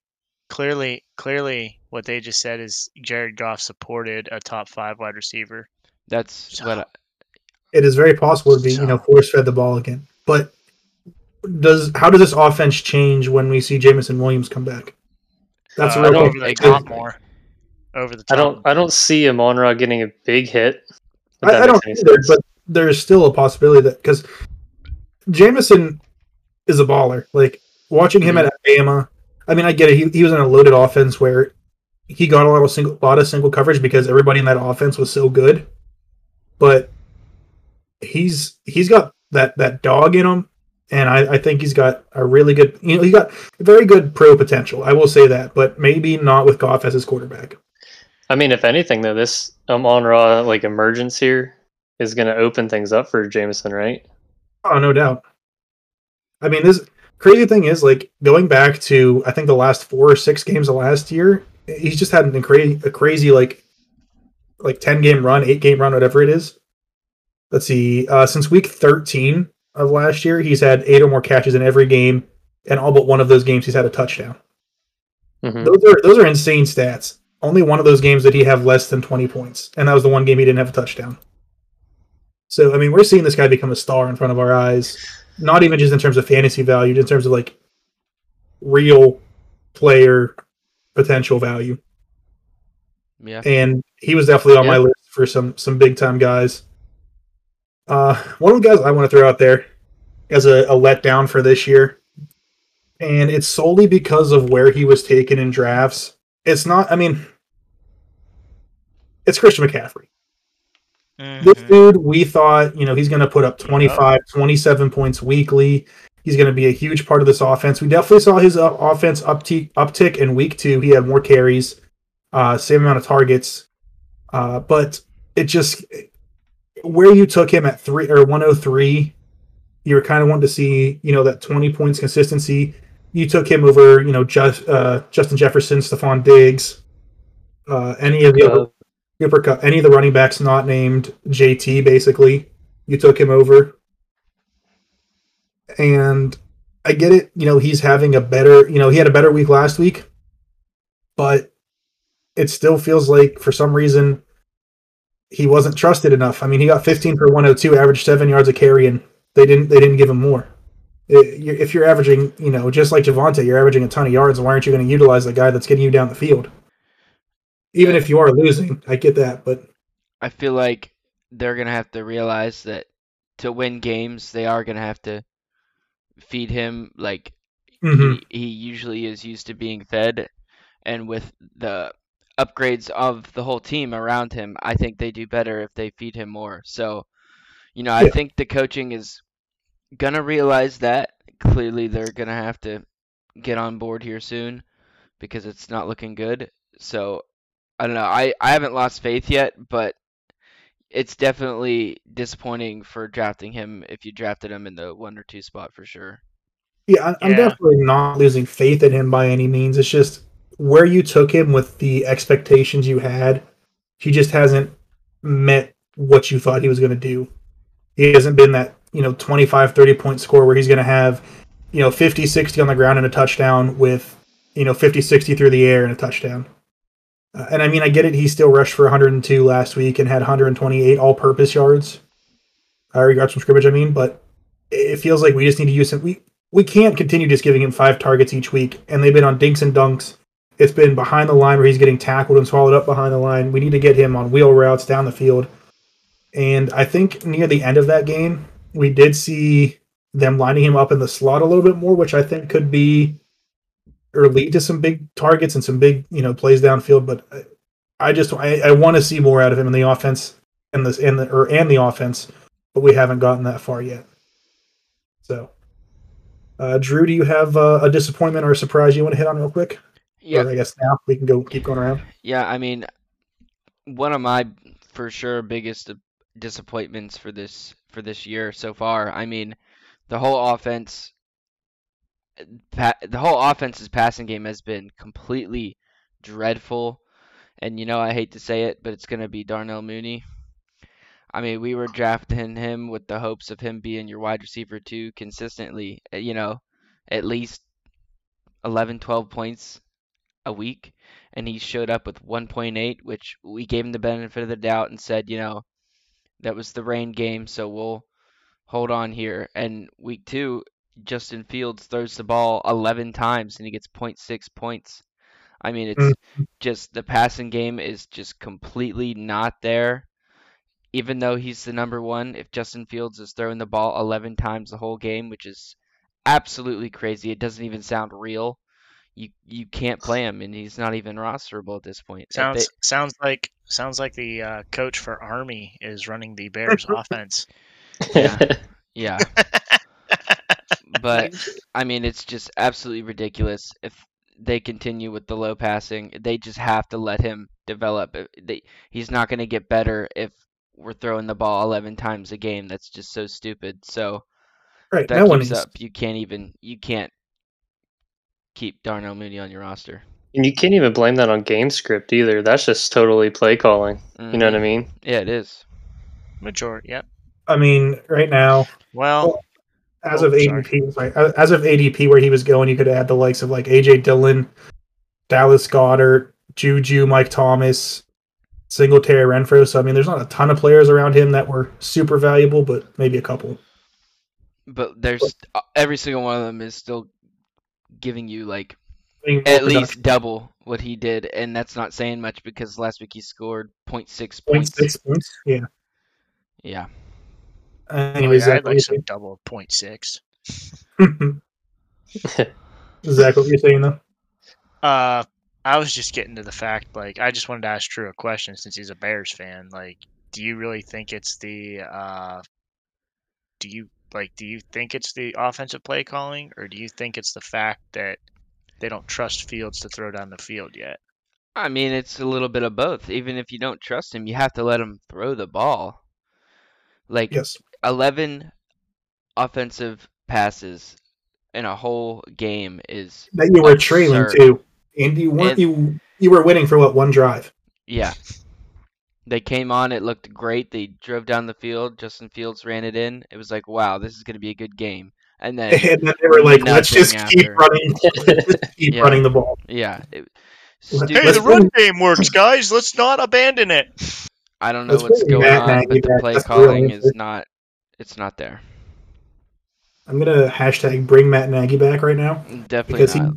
clearly, clearly, what they just said is Jared Goff supported a top five wide receiver. That's So- what I, It is very possible to be, you know, force fed the ball again. But does how does this offense change when we see Jameson Williams come back? That's uh, a real over question. the Exactly. top more. Over the top. I don't I don't see Amon Ra getting a big hit. I, I don't either, sense. but there's still a possibility that because Jameson is a baller. Like watching him at Alabama, I mean, I get it. He, he was in a loaded offense where he got a lot of single lot of single coverage because everybody in that offense was so good. But he's he's got that that dog in him, and I, I think he's got a really good. You know, he got very good pro potential. I will say that, but maybe not with Goff as his quarterback. I mean, if anything though, this Amon Ra like emergence here is going to open things up for Jameson, right? Oh, no doubt. I mean, this crazy thing is like going back to I think the last four or six games of last year. He's just had a crazy, a crazy like, like ten game run, eight game run, whatever it is. Let's see. Uh, since week thirteen of last year, he's had eight or more catches in every game, and all but one of those games he's had a touchdown. Mhm. Those are those are insane stats. Only one of those games did he have less than twenty points, and that was the one game he didn't have a touchdown. So I mean, we're seeing this guy become a star in front of our eyes. Not even just in terms of fantasy value, in terms of like real player potential value. yeah. And he was definitely on my list for some some big time guys. Uh, one of the guys I want to throw out there as a, a letdown for this year, and it's solely because of where he was taken in drafts. It's not. I mean, it's Christian McCaffrey. This Mhm. dude, we thought, you know, he's going to put up 25, 27 points weekly. He's going to be a huge part of this offense. We definitely saw his uh, offense uptick, uptick in week two. He had more carries, uh, same amount of targets. Uh, but it just, where you took him at three or 103, you were kind of wanting to see, you know, that 20 points consistency. You took him over, you know, just, uh, Justin Jefferson, Stefon Diggs, uh, any of the other Cooper Kupp, any of the running backs not named JT, basically, you took him over. And I get it, you know, he's having a better, you know, he had a better week last week, but it still feels like for some reason he wasn't trusted enough. I mean, he got 15 for 102, averaged seven yards a carry, and they didn't they didn't give him more. If you're averaging, you know, just like Javonte, you're averaging a ton of yards. Why aren't you going to utilize the guy that's getting you down the field? Even if you are losing, I get that, but I feel like they're gonna have to realize that to win games, they are gonna have to feed him like Mhm. he, he usually is used to being fed, and with the upgrades of the whole team around him, I think they do better if they feed him more. So, you know, I Yeah. think the coaching is gonna realize that. Clearly, they're gonna have to get on board here soon because it's not looking good. So, I don't know. I I haven't lost faith yet, but it's definitely disappointing for drafting him if you drafted him in the one or two spot for sure. Yeah, I- I'm Yeah. definitely not losing faith in him by any means. It's just where you took him with the expectations you had, he just hasn't met what you thought he was going to do. He hasn't been that, you know, 25, 30 point score where he's going to have, you know, 50, 60 on the ground and a touchdown with, you know, 50, 60 through the air and a touchdown. Uh, and I mean, I get it. He still rushed for 102 last week and had 128 all purpose yards, uh, yards from scrimmage, I mean, but it feels like we just need to use him. We, we can't continue just giving him five targets each week, and they've been on dinks and dunks. It's been behind the line where he's getting tackled and swallowed up behind the line. We need to get him on wheel routes down the field. And I think near the end of that game, we did see them lining him up in the slot a little bit more, which I think could be or lead to some big targets and some big, you know, plays downfield. But I, I just I, I want to see more out of him in the offense and this and the or and the offense, but we haven't gotten that far yet. So uh, Drew, do you have uh, a disappointment or a surprise you want to hit on real quick? Yeah, Or I guess now we can go keep going around. Yeah, I mean, one of my for sure biggest disappointments for this for this year so far. I mean, the whole offense, the whole offense's passing game has been completely dreadful. And you know, I hate to say it, but it's gonna be Darnell Mooney. I mean, we were drafting him with the hopes of him being your wide receiver too consistently. uh, You know, at least 11, 12 points a week and he showed up with 1.8, which we gave him the benefit of the doubt and said, you know, that was the rain game, so we'll hold on here. And week two, Justin Fields throws the ball 11 times and he gets 0.6 points. I mean, it's mm-hmm. just the passing game is just completely not there. Even though he's the number one, if Justin Fields is throwing the ball 11 times the whole game, which is absolutely crazy, it doesn't even sound real you you can't play him, and he's not even rosterable at this point. Sounds they- sounds like sounds like the uh, coach for Army is running the Bears offense. Yeah. yeah, but I mean, it's just absolutely ridiculous if they continue with the low passing. They just have to let him develop. Uh, They, he's not going to get better if we're throwing the ball 11 times a game. That's just so stupid. So Right. that no one keeps is. up, you can't even you can't keep Darnell Mooney on your roster. And you can't even blame that on game script either. That's just totally play calling. You know what I Mhm. mean? Yeah, it is. Majority. Yep. I mean, right now, Well, as Oh, of. ADP, sorry, as of ADP, where he was going, you could add the likes of like AJ Dillon, Dallas Goedert, Juju, Mike Thomas, Singletary, Renfrow. So I mean, there's not a ton of players around him that were super valuable, but maybe a couple. But there's uh, every single one of them is still giving you like I mean, at least double what he did, and that's not saying much because last week he scored 0.6 point points. six points. Yeah. Yeah. Uh, anyways, yeah, I'd like you some double point six. saying? Zach, what you saying though? Uh, I was just getting to the fact, like, I just wanted to ask Drew a question since he's a Bears fan. Like, do you really think it's the, uh, do you, like, do you think it's the offensive play calling, or do you think it's the fact that they don't trust Fields to throw down the field yet? I mean, it's a little bit of both. Even if you don't trust him, you have to let him throw the ball. Like Yes. 11 offensive passes in a whole game is That you were trailing too, and you weren't And- you you were winning for what one drive. Yeah. They came on, it looked great. They drove down the field. Justin Fields ran it in. It was like, wow, this is going to be a good game. And then, And then they were like, "Let's just Nothing keep running, let's just keep Yeah. running the ball." yeah. It, Hey, Hey, the run game works, guys. Let's not abandon it. I don't know let's what's going Matt on, Nagy but the play That's the real calling is not, it's not there. I'm gonna hashtag bring Matt Nagy back right now mm, Definitely because not.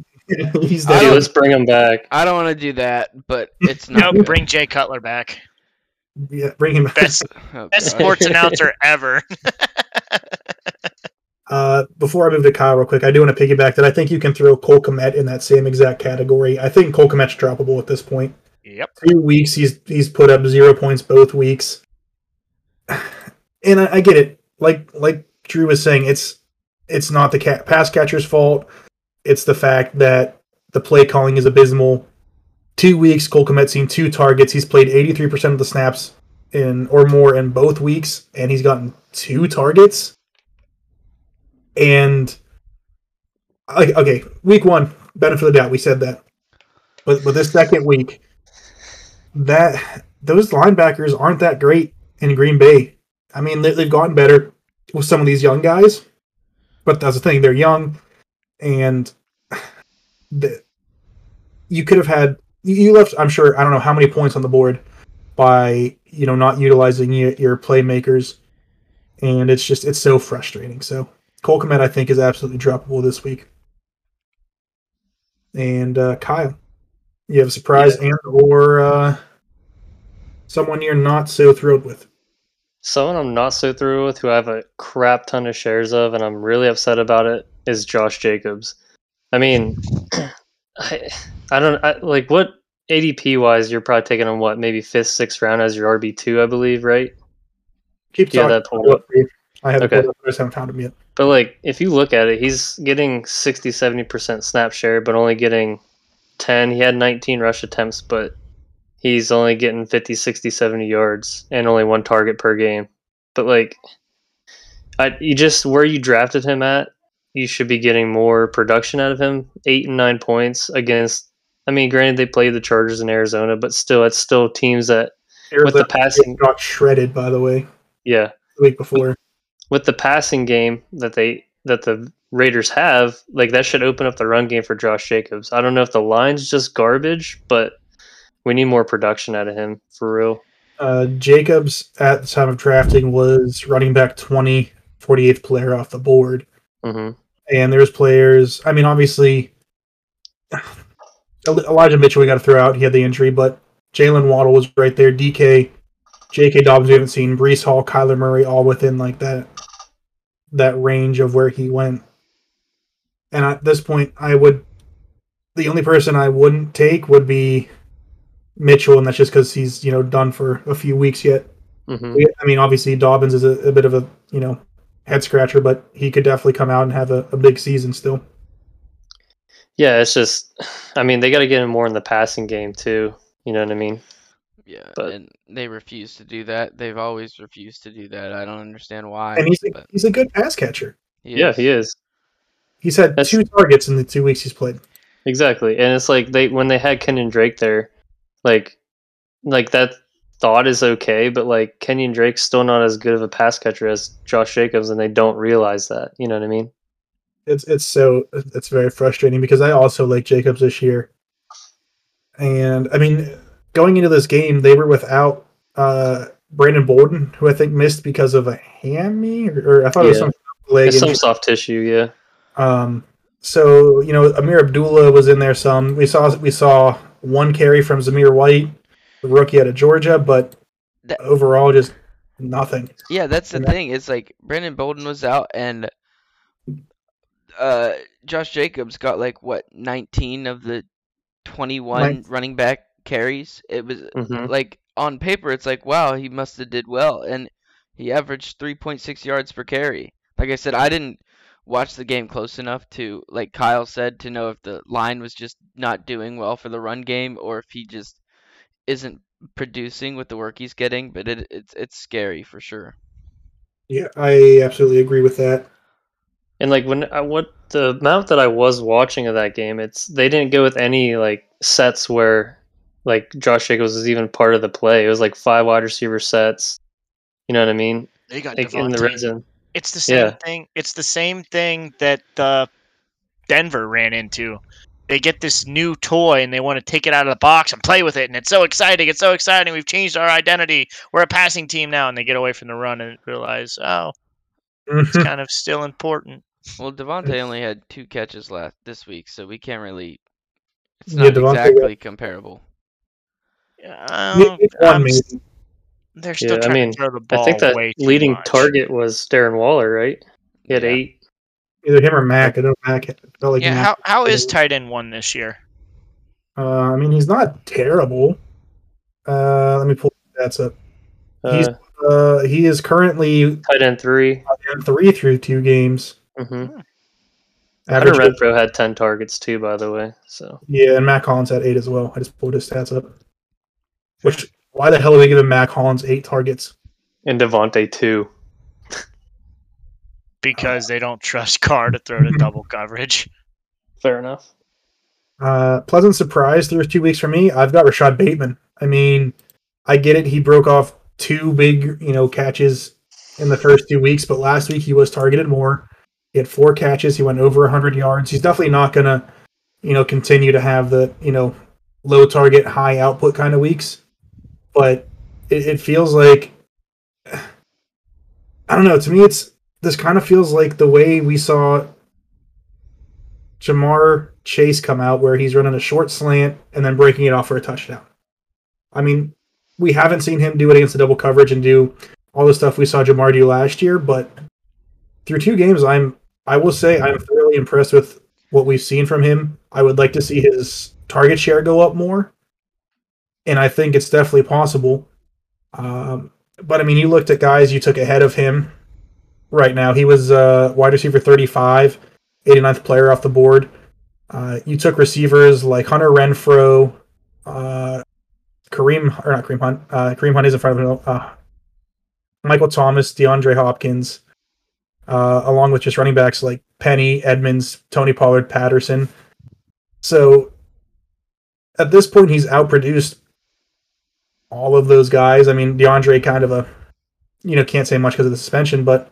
he he's I Hey, that. don't- let's bring him back. I don't want to do that, but it's not. Nope, bring Jay Cutler back. Yeah, bring him back. Best Oh, best sports announcer ever. Uh, before I move to Kyle, real quick, I do want to piggyback that I think you can throw Cole Kmet in that same exact category. I think Cole Kmet's droppable at this point. Yep. two weeks he's he's put up zero points both weeks and I, I get it like like drew was saying it's it's not the cat pass catcher's fault it's the fact that the play calling is abysmal two weeks cole seen two targets he's played 83% of the snaps in or more in both weeks and he's gotten two targets and okay week one benefit of the doubt we said that but but this second week that those linebackers aren't that great in Green Bay. I mean, they, they've gotten better with some of these young guys, but that's the thing; they're young, and the, you could have had you left. I'm sure I don't know how many points on the board by you know not utilizing your, your playmakers, and it's just it's so frustrating. So Cole Kmet, I think, is absolutely droppable this week. And uh, Kyle, you have a surprise and or uh, someone you're not so thrilled with. Someone I'm not so through with, who I have a crap ton of shares of, and I'm really upset about it, is Josh Jacobs. I mean, I, I don't I, like what ADP wise. You're probably taking him what maybe fifth, sixth round as your RB two, I believe, right? Keep Yeah, talking. that. I haven't Okay. I haven't found him yet. But like, if you look at it, he's getting 60, 70 percent snap share, but only getting ten. He had 19 rush attempts, but he's only getting 50, 60, 70 yards and only one target per game. But like, I you just where you drafted him at, you should be getting more production out of him. Eight and nine points against. I mean, granted they played the Chargers in Arizona, but still, it's still teams that With the passing- got shredded, by the way, yeah the week before. With the passing game that they that the Raiders have, like that should open up the run game for Josh Jacobs. I don't know if the line's just garbage, but we need more production out of him for real. Uh, Jacobs at the time of drafting was running back 20, 48th player off the board. hmm And there's players, I mean, obviously, Elijah Mitchell we got to throw out. He had the injury, but Jaylen Waddle was right there. DK, J.K. Dobbins we haven't seen. Breece Hall, Kyler Murray, all within like that that range of where he went. And at this point, I would the only person I wouldn't take would be Mitchell, and that's just because he's you know done for a few weeks yet. hmm We- I mean, obviously Dobbins is a, a bit of a you know head scratcher, but he could definitely come out and have a, a big season still. Yeah, it's just, I mean, they got to get him more in the passing game too. You know what I mean? Yeah, But- and they refuse to do that. They've always refused to do that. I don't understand why. And he's a, but he's a good pass catcher. he yeah, is. he is He's had That's- two targets in the two weeks he's played. exactly, and it's like they when they had Kenyan Drake there, like, like that thought is okay, but like Kenyan Drake's still not as good of a pass catcher as Josh Jacobs, and they don't realize that. You know what I mean? It's it's so it's very frustrating because I also like Jacobs this year, and I mean going into this game they were without uh, Brandon Bolden, who I think missed because of a hammy or, or I thought it was some leg It's some soft tissue, yeah. Um, so you know, Ameer Abdullah was in there. Some we saw we saw one carry from Zamir White, the rookie out of Georgia, but That- overall just nothing. Yeah, that's the And thing. It's like Brandon Bolden was out and uh Josh Jacobs got like what 19 of the 21 Nine- running back carries. It was hmm like on paper it's like wow, he must have did well and he averaged 3.6 yards per carry. Like I said, I didn't watch the game close enough to like Kyle said to know if the line was just not doing well for the run game or if he just isn't producing with the work he's getting, but it it's it's scary for sure. Yeah, I absolutely agree with that. And like when I, what the amount that I was watching of that game, it's they didn't go with any like sets where like Josh Jacobs was even part of the play. It was like five wide receiver sets. You know what I mean? They got Like in the Davante. red zone. It's the same Yeah. thing. It's the same thing that uh, Denver ran into. They get this new toy and they want to take it out of the box and play with it, and it's so exciting. It's so exciting. We've changed our identity. We're a passing team now, and they get away from the run and realize, oh, it's Mhm. kind of still important. Well, Davante only had two catches last this week, so we can't really. It's Yeah, not got- exactly comparable. Yeah, Yeah, it's one I'm they're still Yeah, I trying mean, to throw the ball I think that way too leading much. target was Darren Waller, right? He had Yeah. eight. Either him or Mack. I don't know. Mack felt like Yeah, Mack- how how is tight end one this year? Uh, I mean, he's not terrible. Uh, let me pull that's up. Uh, He's- Uh, he is currently tight end three. in three through two games. Mm-hmm. Hunter Average, Renfrow had ten targets too, by the way. So yeah, and Mack Hollins had eight as well. I just pulled his stats up. Which why the hell are we giving Mack Hollins eight targets? and Davante two. because they don't trust Carr to throw to double coverage. Fair enough. Uh, pleasant surprise through two weeks for me. I've got Rashod Bateman. I mean, I get it. He broke off two big, you know, catches in the first two weeks, but last week he was targeted more. He had four catches. He went over 100 yards. He's definitely not going to, you know, continue to have the, you know, low target, high output kind of weeks. But it, it feels like, I don't know. To me, it's this kind of feels like the way we saw Ja'Marr Chase come out where he's running a short slant and then breaking it off for a touchdown. I mean, we haven't seen him do it against the double coverage and do all the stuff we saw Ja'Marr do last year, but through two games, I'm I will say I'm thoroughly impressed with what we've seen from him. I would like to see his target share go up more, and I think it's definitely possible. Um, but I mean, you looked at guys you took ahead of him right now. He was uh, wide receiver 35, 89th player off the board. Uh, you took receivers like Hunter Renfrow, uh, Kareem or not Kareem Hunt. Uh, Kareem Hunt is in front of him. Uh, Michael Thomas, DeAndre Hopkins, uh, along with just running backs like Penny, Edmonds, Tony Pollard, Patterson. So at this point, he's outproduced all of those guys. I mean, DeAndre kind of a, you know, can't say much because of the suspension, but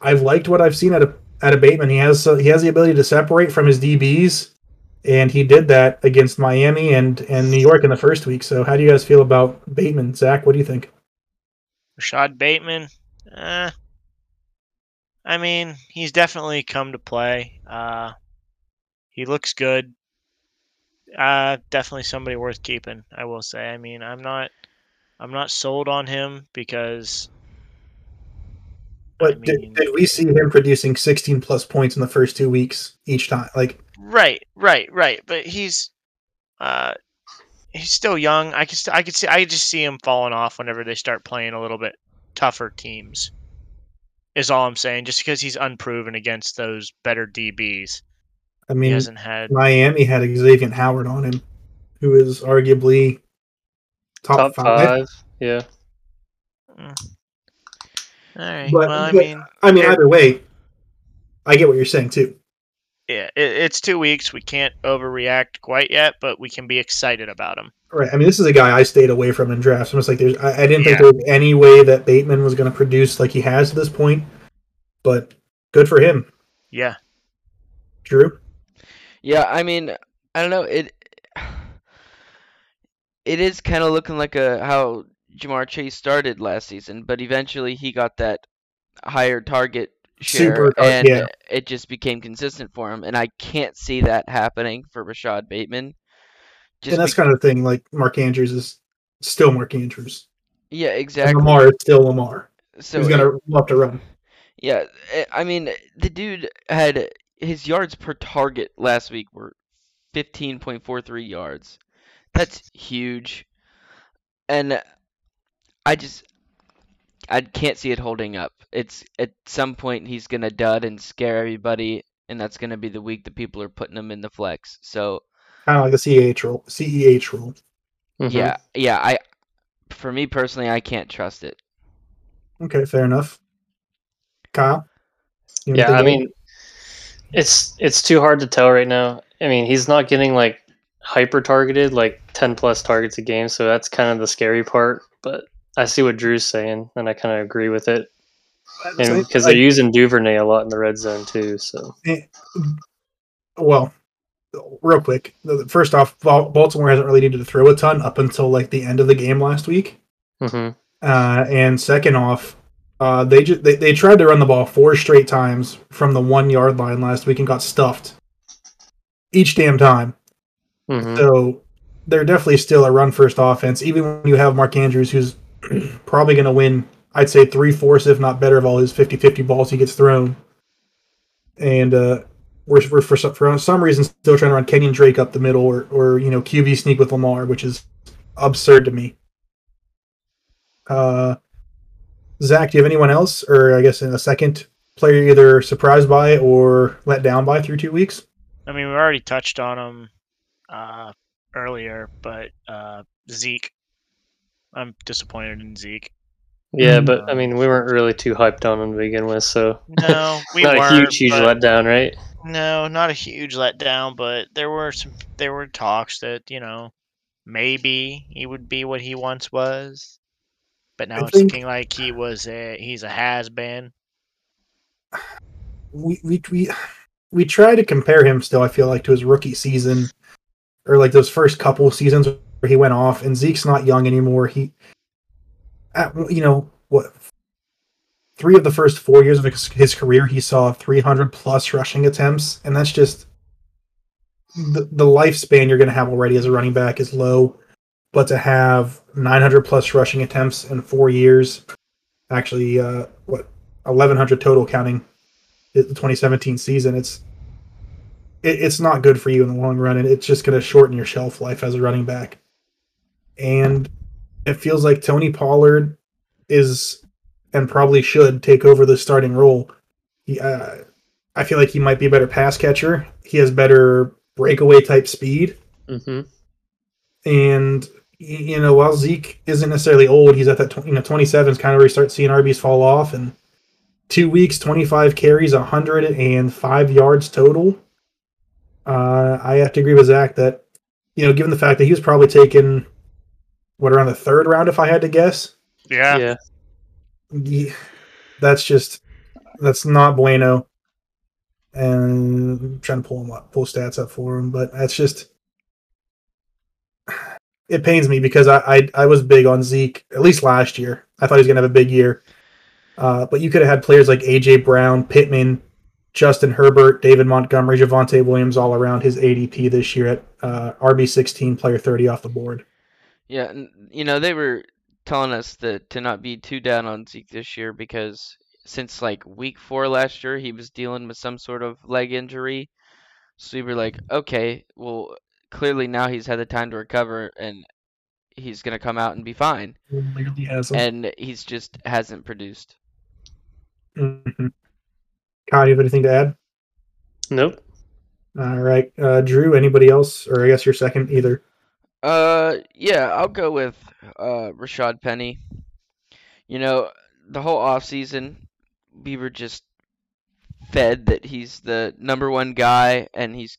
I've liked what I've seen at a out of Bateman. He has uh, he has the ability to separate from his DBs, and he did that against Miami and and New York in the first week. So how do you guys feel about Bateman, Zach? What do you think? Rashod Bateman, eh, I mean, he's definitely come to play. Uh, he looks good. Uh, definitely somebody worth keeping. I will say. I mean, I'm not, I'm not sold on him because. I But did, did we see him producing 16 plus points in the first two weeks each time? Like, Right, right, right. But he's, uh, he's still young. I could, st- I could see, I just see him falling off whenever they start playing a little bit tougher teams. Is all I'm saying. Just because he's unproven against those better DBs, I he mean, hasn't had. Miami had Xavier Howard on him, who is arguably top, Top five. five. Yeah. Mm. All right. But- well, I but- mean, I mean, either way, I get what you're saying too. yeah, it, it's two weeks. We can't overreact quite yet, but we can be excited about him. Right. I mean, this is a guy I stayed away from in drafts. I'm just like, there's, I, I didn't think there was any way that Bateman was going to produce like he has to this point. But good for him, Yeah. Drew. Yeah, I mean, I don't know. It it is kind of looking like a how Ja'Marr Chase started last season, but eventually he got that higher target share, Super and yeah. it just became consistent for him. And I can't see that happening for Rashod Bateman. Just and that's be- kind of thing. Like Mark Andrews is still Mark Andrews. yeah, And exactly. Lamar is still Lamar. So He's going to love to run. Yeah, eh, I mean, the dude had his yards per target last week were 15.43 yards. That's huge. And I just I can't see it holding up. It's at some point he's going to dud and scare everybody and that's going to be the week that people are putting him in the flex. So, Kind of like the CEH rule. CEH rule. Mhm. yeah, yeah, I for me personally, I can't trust it. Okay, fair enough. Kyle. Yeah, I anything? mean, it's it's too hard to tell right now. I mean, he's not getting like hyper targeted, like ten plus targets a game, so that's kind of the scary part. But I see what Drew's saying, and I kind of agree with it. And because they're using Duvernay a lot in the red zone too, so well, real quick. First off, Baltimore hasn't really needed to throw a ton up until like the end of the game last week. hmm Uh, and second off, uh, they just they, they tried to run the ball four straight times from the one yard line last week and got stuffed each damn time. hmm So they're definitely still a run first offense, even when you have Mark Andrews, who's probably going to win, I'd say three fourths, if not better, of all his 50 50 balls he gets thrown. And uh, we're, we're for, some, for some reason still trying to run Kenyan Drake up the middle or, or, you know, QB sneak with Lamar, which is absurd to me. Uh, Zach, do you have anyone else, or I guess in a second player either surprised by or let down by through two weeks? I mean, we already touched on him uh, earlier, but uh, Zeke. I'm disappointed in Zeke. Yeah, Mm. but I mean, we weren't really too hyped on him to begin with, so No, we not weren't. a huge, huge letdown, right? No, not a huge letdown, but there were some there were talks that, you know, maybe he would be what he once was. But now I it's think- looking like he was a he's a has been. we we we we try to compare him still. I feel like to his rookie season, or like those first couple seasons where he went off. And Zeke's not young anymore. He, at, you know what? Three of the first four years of his, his career, he saw 300 plus rushing attempts, and that's just the the lifespan you're going to have already as a running back is low. But to have 900 plus rushing attempts in four years, actually, uh, what 1100 total counting the 2017 season, it's it, it's not good for you in the long run, and it's just going to shorten your shelf life as a running back. And it feels like Tony Pollard is and probably should take over the starting role. He, uh, I feel like he might be a better pass catcher. He has better breakaway type speed, Mm-hmm. and you know while Zeke isn't necessarily old, he's at that tw- you know 27 is kind of where you start seeing RBs fall off, and two weeks, 25 carries, 105 yards total. Uh, I have to agree with Zach that, you know, given the fact that he was probably taken, what, around the third round, if I had to guess, Yeah. Yeah. ye- that's just, that's not bueno. And I'm trying to pull him up, pull stats up for him, but that's just, it pains me because I, I, I was big on Zeke, at least last year. I thought he was to have a big year. Uh, but you could have had players like AJ Brown, Pittman, Justin Herbert, David Montgomery, Javonte Williams all around his ADP this year at uh, RB sixteen, player thirty off the board. Yeah, you know they were telling us that to not be too down on Zeke this year because since like week four last year he was dealing with some sort of leg injury. So we were like, okay, well clearly now he's had the time to recover and he's gonna come out and be fine. Clearly has them. And he's just hasn't produced. Mhm. Kyle, you have anything to add? Nope. All right, uh, Drew. Anybody else, or I guess your second either. Uh, yeah, I'll go with uh Rashaad Penny. You know, the whole offseason, we were just fed that he's the number one guy, and he's.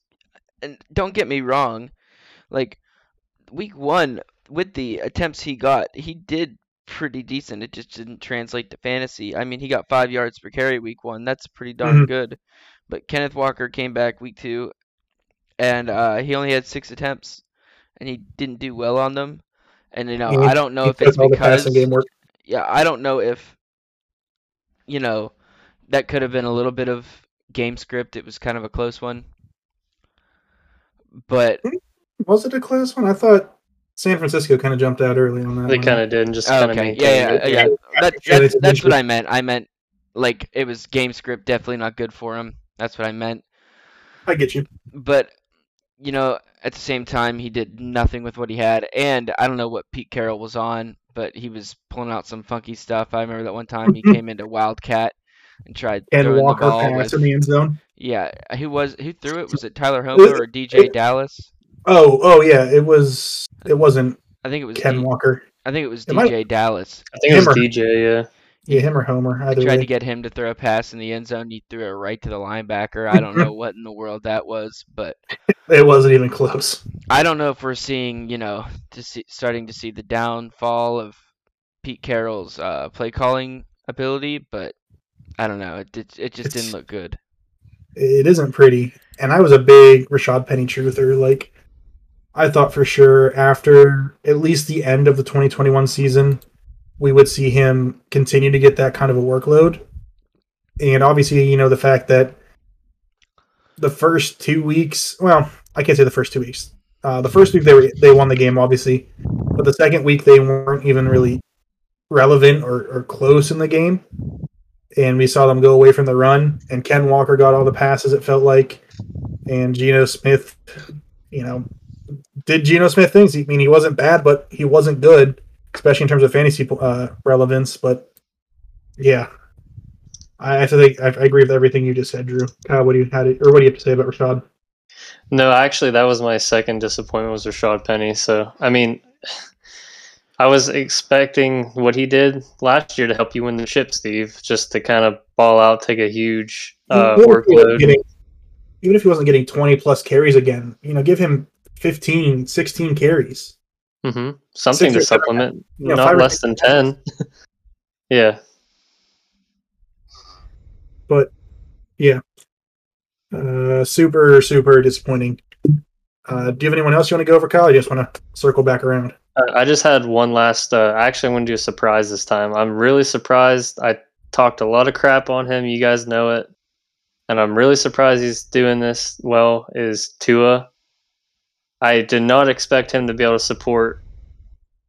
And don't get me wrong, like week one with the attempts he got, he did pretty decent. It just didn't translate to fantasy. I mean, he got five yards per carry week one. That's pretty darn Mhm. good. But Kenneth Walker came back week two, and uh, he only had six attempts, and he didn't do well on them. And you know, He- I don't know if it's because passing game work. yeah, I don't know if you know that could have been a little bit of game script. It was kind of a close one, but Was it a close one? I thought San Francisco kind of jumped out early on that. They kind of did and just Oh, kind of okay, yeah, yeah, maintained yeah. That, Yeah, that's that's what I meant. I meant like it was game script definitely not good for him. That's what I meant. I get you. But you know, at the same time, he did nothing with what he had, and I don't know what Pete Carroll was on, but he was pulling out some funky stuff. I remember that one time he came into Wildcat and tried And throwing Walker the ball pass with in the end zone. Yeah, who was who threw it? Was it Tyler Homer or DJ Dallas? Oh, oh yeah, it was. It wasn't I think it was Ken D- Walker. I think it was It might- DJ Dallas. I think it was or- DJ. Yeah. Yeah, him or Homer. I tried way. to get him to throw a pass in the end zone. He threw it right to the linebacker. I don't know what in the world that was, but It wasn't even close. I don't know if we're seeing, you know, to see, starting to see the downfall of Pete Carroll's uh, play calling ability, but I don't know. It it, it just It's- didn't look good. It isn't pretty. And I was a big Rashaad Penny truther. Like, I thought for sure after at least the end of the 2021 season, we would see him continue to get that kind of a workload. And obviously, you know, the fact that the first two weeks, well, I can't say the first two weeks. Uh, the first week they were, they won the game, obviously, but the second week they weren't even really relevant or, or close in the game and we saw them go away from the run. And Ken Walker got all the passes. It felt like, and Geno Smith, you know, did Geno Smith things. I mean, he wasn't bad, but he wasn't good, especially in terms of fantasy uh, relevance. But yeah, I have to think. I, I agree with everything you just said, Drew. Kyle, what do you had or what do you have to say about Rashaad? No, actually, that was my second disappointment was Rashaad Penny. So, I mean, I was expecting what he did last year to help you win the ship, Steve, just to kind of ball out, take a huge uh, Even if workload. getting- even if he wasn't getting 20 plus carries again, you know, give him 15, 16 carries. hmm Something Six to supplement, yeah, not less than 10. yeah. But yeah, uh, super, super disappointing. Uh, do you have anyone else you want to go over, Kyle? I just want to circle back around. I just had one last. Uh, actually, I'm going to do a surprise this time. I'm really surprised. I talked a lot of crap on him. You guys know it, and I'm really surprised he's doing this well. Is Tua? I did not expect him to be able to support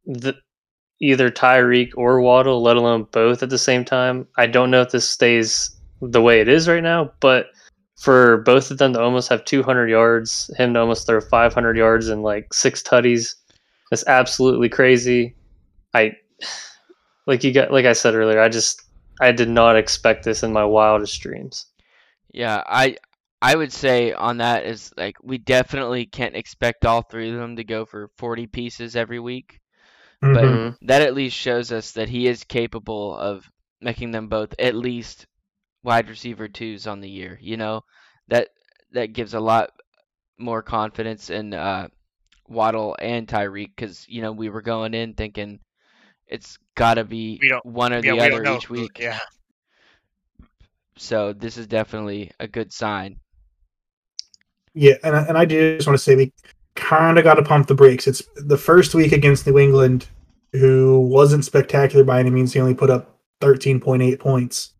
the, either Tyreek or Waddle, let alone both at the same time. I don't know if this stays the way it is right now, but for both of them to almost have 200 yards, him to almost throw 500 yards and like six tutties, that's absolutely crazy. I like you got like I said earlier, I just I did not expect this in my wildest dreams. Yeah, I I would say on that is like we definitely can't expect all three of them to go for 40 pieces every week, but Mhm. Mhm. that at least shows us that he is capable of making them both at least wide receiver twos on the year. You know, that that gives a lot more confidence in uh, Waddle and Tyreek because you know we were going in thinking it's got to be one or Yeah, the we other don't each week. Yeah. So this is definitely a good sign. Yeah, and I- and I do just want to say we kind of got to pump the brakes. It's the first week against New England, who wasn't spectacular by any means. He only put up 13.8 points.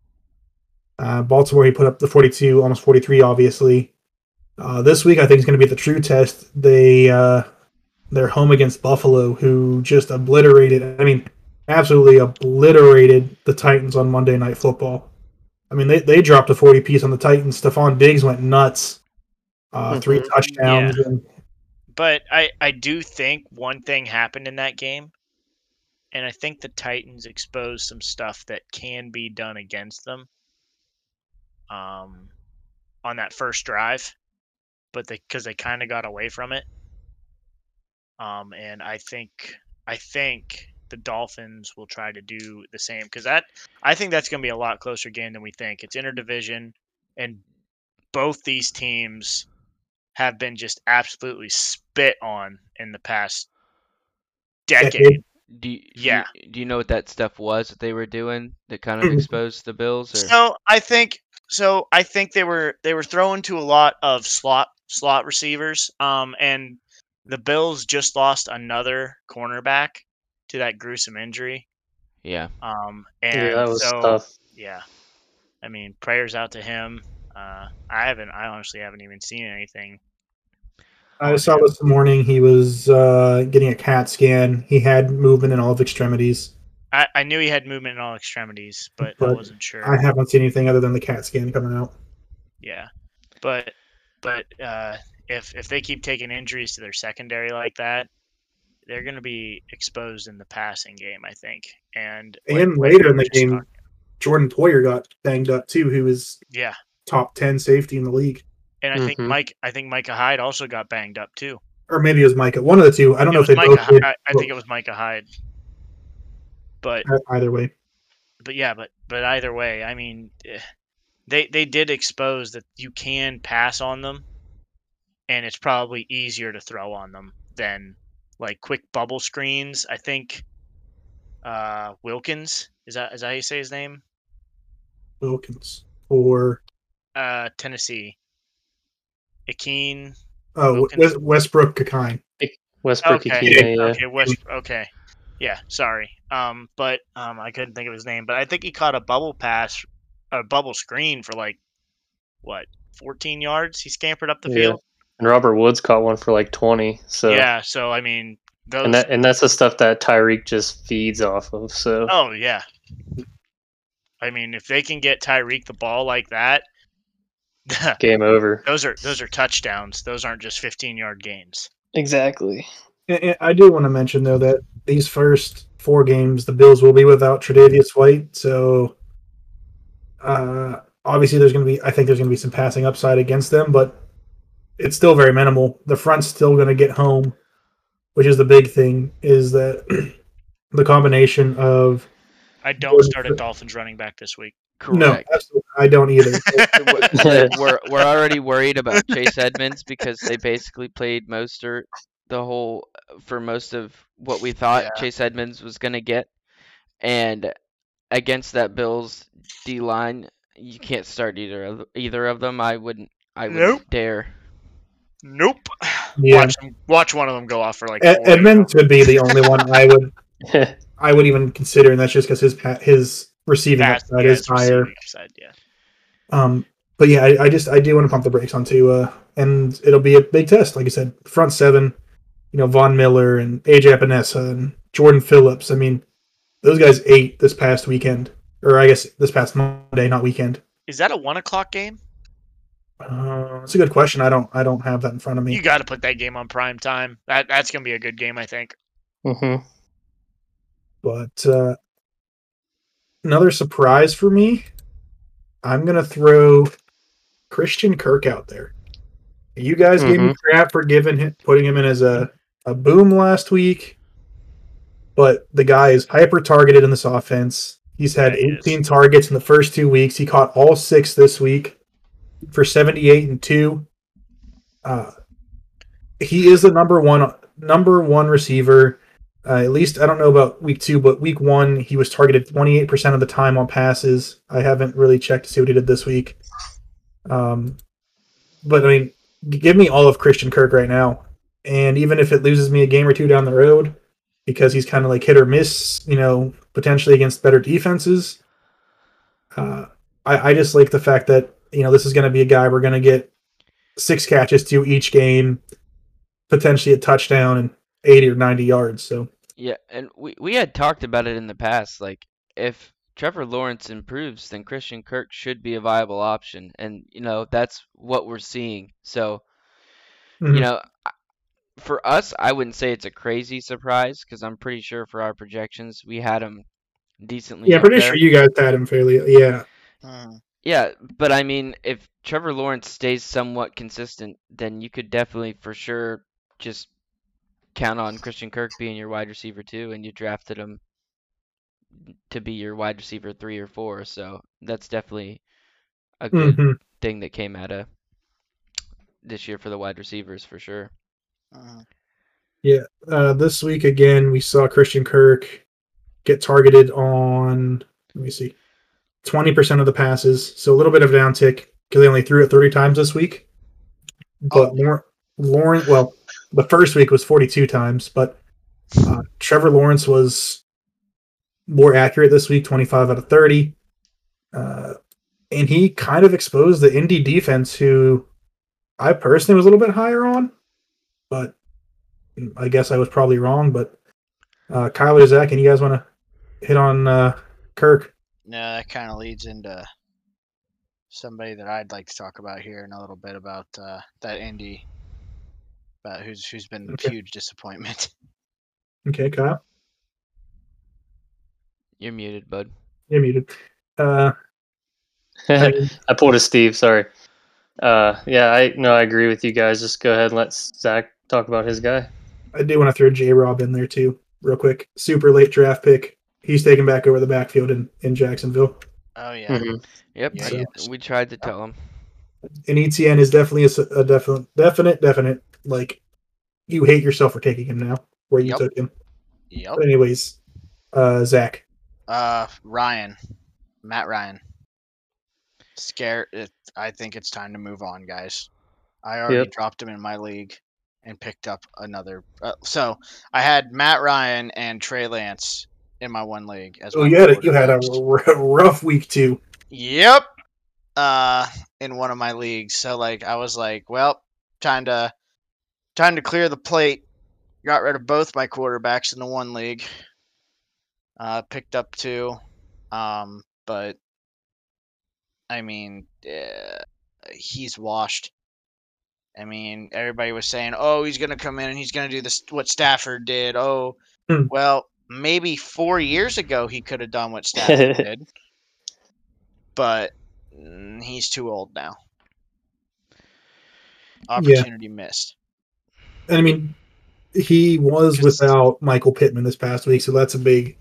Uh, Baltimore, he put up the 42, almost 43, obviously. Uh, this week, I think is going to be the true test. They uh, they're home against Buffalo, who just obliterated. I mean, absolutely obliterated the Titans on Monday Night Football. I mean, they, they dropped a 40 piece on the Titans. Stefon Diggs went nuts. Uh, three Mhm. touchdowns. And, But I, I do think one thing happened in that game, and I think the Titans exposed some stuff that can be done against them um, on that first drive, but they because they kind of got away from it. Um, and I think I think the Dolphins will try to do the same because that I think that's going to be a lot closer game than we think. It's interdivision, and both these teams have been just absolutely spit on in the past decade. Decade. Do you, do you- Yeah. do you know what that stuff was that they were doing that kind of Mhm. exposed the Bills? Or So I think so I think they were they were throwing to a lot of slot slot receivers. Um and the Bills just lost another cornerback to that gruesome injury. yeah, Um and Yeah, that was so tough. yeah. I mean, prayers out to him. Uh I haven't I honestly haven't even seen anything. I saw this morning. He was uh, getting a CAT scan. He had movement in all of extremities. I, I knew he had movement in all extremities, but, I wasn't sure. I haven't seen anything other than the CAT scan coming out. Yeah, but but uh, if if they keep taking injuries to their secondary like that, they're going to be exposed in the passing game. I think, and And like later in the game, talking- Jordan Poyer got banged up too, who was yeah, top ten safety in the league. and I think Mhm. Mike, I think Micah Hyde also got banged up too. Or maybe it was Micah. One of the two. I don't It know if they Micah. both did. I, I think it was Micah Hyde. But Either way. but yeah, but but either way, I mean, eh, they they did expose that you can pass on them, and it's probably easier to throw on them than like quick bubble screens. I think uh, Wilkins is that is that how you say his name? Wilkins. Or Uh, Tennessee. Akeen. oh Wilkins. West, Westbrook Kakine. Westbrook Okay. Ikine, yeah. Okay. West. Okay. Yeah. Sorry. Um. But um. I couldn't think of his name. But I think he caught a bubble pass, a bubble screen for like, what, 14 yards? He scampered up the Yeah. field. And Robert Woods caught one for like 20. So Yeah. So I mean, those. and that and that's the stuff that Tyreek just feeds off of. So oh yeah. I mean, if they can get Tyreek the ball like that, game over. those are those are touchdowns. Those aren't just 15 yard gains. Exactly. And- and I do want to mention though that these first four games, the Bills will be without Tre'Davious White, so uh, obviously there's going to be. I think there's going to be some passing upside against them, but it's still very minimal. The front's still going to get home, which is the big thing. Is that the combination of I don't start a Dolphins running back this week. no, Correct. absolutely, I don't either. we're, we're we're already worried about Chase Edmonds because they basically played Mostert the whole for most of what we thought Yeah. Chase Edmonds was gonna get, and against that Bills D line, you can't start either of either of them. I wouldn't. I wouldn't Nope. dare. Nope. Yeah. Watch them, watch one of them go off for like. Ed- four in. Edmonds would be the only one I would I would even consider, and that's just because his pa- his receiving Pass- upside yeah, is higher. Upside, yeah. Um, but yeah, I, I just I do want to pump the brakes on uh, and it'll be a big test. Like I said, front seven, you know, Von Miller and AJ Epenesa and Jordan Phillips. I mean, those guys ate this past weekend, or I guess this past Monday, not weekend. Is that a one o'clock game? Uh, that's a good question. I don't I don't have that in front of me. You got to put that game on prime time. That that's gonna be a good game, I think. hmm But uh, another surprise for me, I'm gonna throw Christian Kirk out there. You guys gave me crap for giving him, putting him in as a, a boom last week, but the guy is hyper targeted in this offense. He's had Yeah, he is. 18 targets in the first two weeks. He caught all six this week for 78 and two. Uh, he is the number one number one receiver. Uh, at least I don't know about week two, but week one he was targeted 28% of the time on passes. I haven't really checked to see what he did this week. Um, but I mean, give me all of Christian Kirk right now, and even if it loses me a game or two down the road, because he's kind of like hit or miss, you know, potentially against better defenses. Uh, I, I just like the fact that you know this is going to be a guy we're going to get six catches to each game, potentially a touchdown and eighty or ninety yards. So Yeah, and we we had talked about it in the past. Like, if Trevor Lawrence improves, then Christian Kirk should be a viable option, and you know that's what we're seeing. So, mhm. you know, for us, I wouldn't say it's a crazy surprise because I'm pretty sure for our projections we had him decently. yeah, pretty there. sure you guys had him fairly. Yeah, Yeah, but I mean, if Trevor Lawrence stays somewhat consistent, then you could definitely for sure just count on Christian Kirk being your wide receiver too, and you drafted him to be your wide receiver three or four. So that's definitely a good Mhm. thing that came out of this year for the wide receivers for sure. uh, this week again we saw Christian Kirk get targeted on. Let me see, twenty percent of the passes, so a little bit of a downtick because they only threw it thirty times this week. But Lauren, Lauren, well, the first week was forty-two times, but uh, Trevor Lawrence was more accurate this week, twenty-five out of thirty, uh, and he kind of exposed the Indy defense, who I personally was a little bit higher on, but I guess I was probably wrong, but uh, Kyler, Zach, and you guys want to hit on uh, Kirk? No, that kind of leads into somebody that I'd like to talk about here in a little bit about uh, that Indy, about who's who's been a huge disappointment. Okay, Kyle, You're muted, bud. you're muted. Uh, I- I pulled a Steve. Sorry. Uh, yeah, I no, I agree with you guys. Just go ahead and let Zach talk about his guy. I do want to throw J Rob in there too, real quick. Super late draft pick. He's taken back over the backfield in, in Jacksonville. Oh yeah, Mhm. Yep, Yeah, I- he we tried to tell him. And ETN is definitely a definite, definite, definite. Like, you hate yourself for taking him now, where you Yep. took him. yep. But anyways, uh, Zach. Uh, Ryan, Matt Ryan. Scare. It, I think it's time to move on, guys. I already Yep. dropped him in my league and picked up another. Uh, so I had Matt Ryan and Trey Lance in my one league. As Oh, you had a, you had a rough week too. Yep. Uh, in one of my leagues. So like, I was like, well, time to time to clear the plate. Got rid of both my quarterbacks in the one league. Uh, picked up two. Um, but I mean, uh, he's washed. I mean, everybody was saying, "Oh, he's going to come in and he's going to do this what Stafford did." Oh, Hmm. well, maybe four years ago he could have done what Stafford did, but mm, he's too old now. Opportunity missed. And I mean, he was without Michael Pittman this past week, so that's a big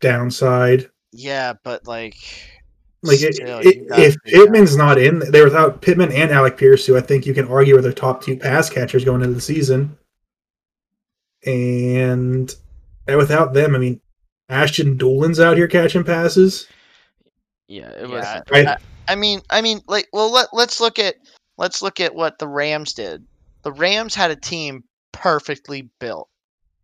downside. Yeah, but like, Like it, still, it, you if figure out- Pittman's not in, they're without Pittman and Alec Pierce, who I think you can argue are their top two pass catchers going into the season. And, and without them, I mean, Ashton Dulin's out here catching passes. Yeah, it was. Yeah, I, I mean, I mean, like, well, let let's look at let's look at what the Rams did. The Rams had a team perfectly built.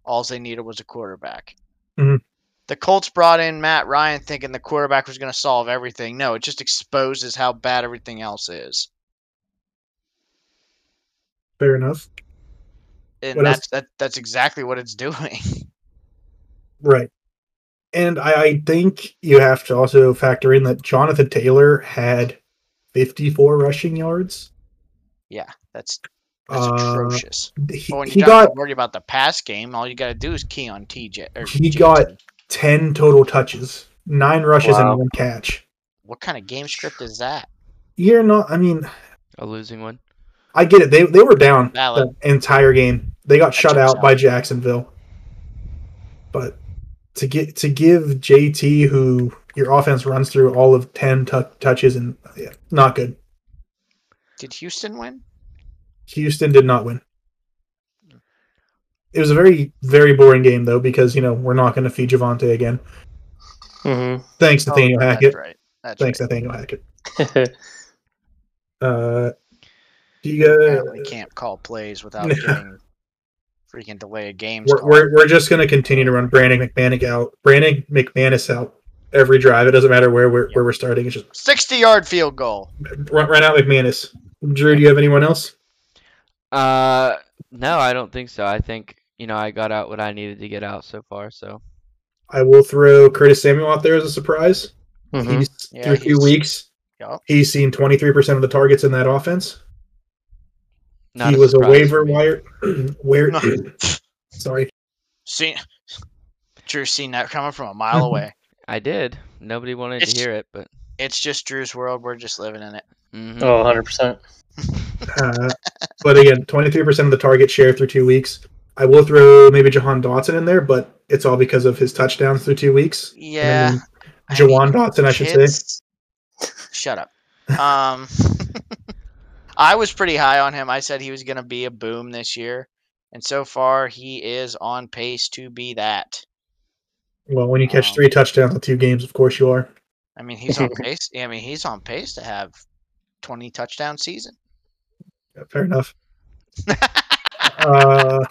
All they needed was a quarterback. Mhm. The Colts brought in Matt Ryan thinking the quarterback was going to solve everything. No, it just exposes how bad everything else is, fair enough. and What else? that's that, that's exactly what it's doing. Right. And I, I think you have to also factor in that Jonathan Taylor had 54 rushing yards. yeah, that's that's Uh, atrocious. He, But when you he got have to worry about the pass game, all you got to do is key on TJ. Or He JT. got- 10 total touches, nine rushes, Wow. and one catch. what kind of game script is that? You're not, I mean, a losing one. I get it. They, they were down Valid. the entire game. They got That shut out out. by Jacksonville. But to get to give JT, who your offense runs through all of 10 tou touches, and yeah, not good. Did Houston win? Houston did not win. It was a very, very boring game, though, because, you know, we're not going to feed Javonte again. hmm Thanks, Nathaniel Oh, yeah, Hackett. That's right. That's Thanks, right. Nathaniel Hackett. Uh, do you Apparently guys, can't call plays without No. getting freaking delay of games. we're, we're, we're just going to continue to run Brandon McManus out. Brandon McManus out every drive. It doesn't matter where we're, where we're starting. It's just 60 yard field goal. run, run out McManus. Drew, do you have anyone else? Uh, no, I don't think so. I think you know I got out what I needed to get out so far. So I will throw Curtis Samuel out there as a surprise. hmm He's Yeah, through a few weeks. Yup. He's seen 23% of the targets in that offense. Not he was a waiver wire. where? sorry. See, Drew's seen that coming from a mile away. I did. Nobody wanted It's- to hear it, but It's just Drew's world. We're just living in it. mhm. Oh, 100%. Uh, but again, 23% of the target share through two weeks. I will throw maybe Jahan Dotson in there, but it's all because of his touchdowns through two weeks. Yeah. And I mean, Dotson, I should say. Shut up. Um, I was pretty high on him. I said he was going to be a boom this year. And so far, he is on pace to be that. Well, when you catch Um, three touchdowns in two games, of course you are. I mean, he's on pace. I mean, he's on pace to have 20 touchdown season. Yeah, Fair enough. uh,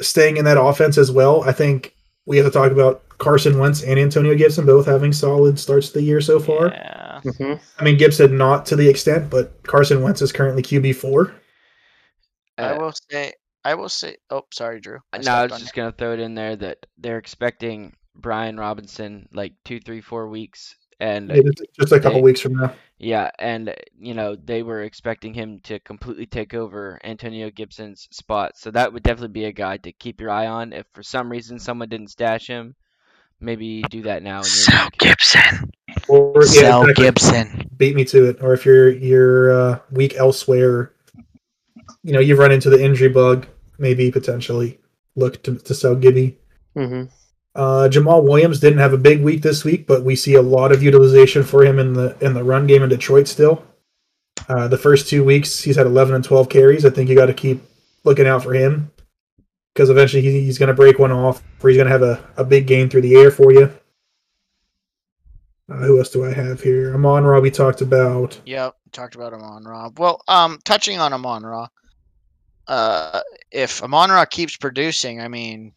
staying in that offense as well, I think we have to talk about Carson Wentz and Antonio Gibson both having solid starts to the year so far. Yeah. Hmm I mean, Gibson not to the extent, but Carson Wentz is currently QB four. I Uh, will say, I will say, oh, sorry, Drew. I no, I was on just gonna throw it in there that they're expecting Brian Robinson like two, three, four weeks, and It's just a couple They- weeks from now. yeah, and you know they were expecting him to completely take over Antonio Gibson's spot. So that would definitely be a guy to keep your eye on. If for some reason someone didn't stash him, maybe do that now. In your league. Gibson. Or yeah, Sell exactly. Gibson. beat me to it. Or if you're you're uh, weak elsewhere, you know you've run into the injury bug, maybe potentially look to, to sell Gibby. hmm Uh, Jamaal Williams didn't have a big week this week, but we see a lot of utilization for him in the in the run game in Detroit still. Uh, the first two weeks, he's had 11 and 12 carries. I think you got to keep looking out for him because eventually he, he's going to break one off, or he's going to have a, a big game through the air for you. Uh, who else do I have here? Amon Ra, we talked about. Yep, talked about Amon Ra. Well, um, touching on Amon Ra, uh, if Amon Ra keeps producing, I mean,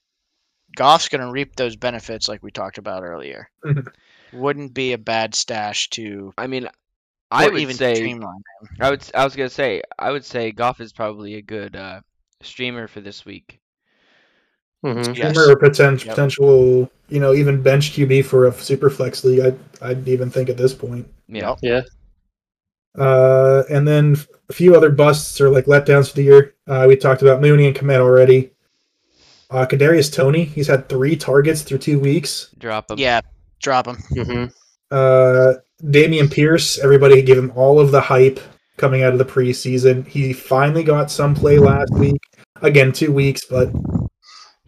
Goff's going to reap those benefits like we talked about earlier. Wouldn't be a bad stash to, I mean, I would even say streamline. I would. s- I was gonna say. I would say Goff is probably a good uh, streamer for this week. Hmm Yes. Or potential, Yep. potential, you know, even bench QB for a super flex league. I'd, I'd even think at this point. Yeah. Yeah. Uh, and then a few other busts or like letdowns for the year. Uh, we talked about Mooney and Kmet already. Uh, Kadarius Toney, he's had three targets through two weeks. Drop him. Yeah, drop him. hmm Uh, Dameon Pierce, everybody gave him all of the hype coming out of the preseason. He finally got some play last week. Again, two weeks, but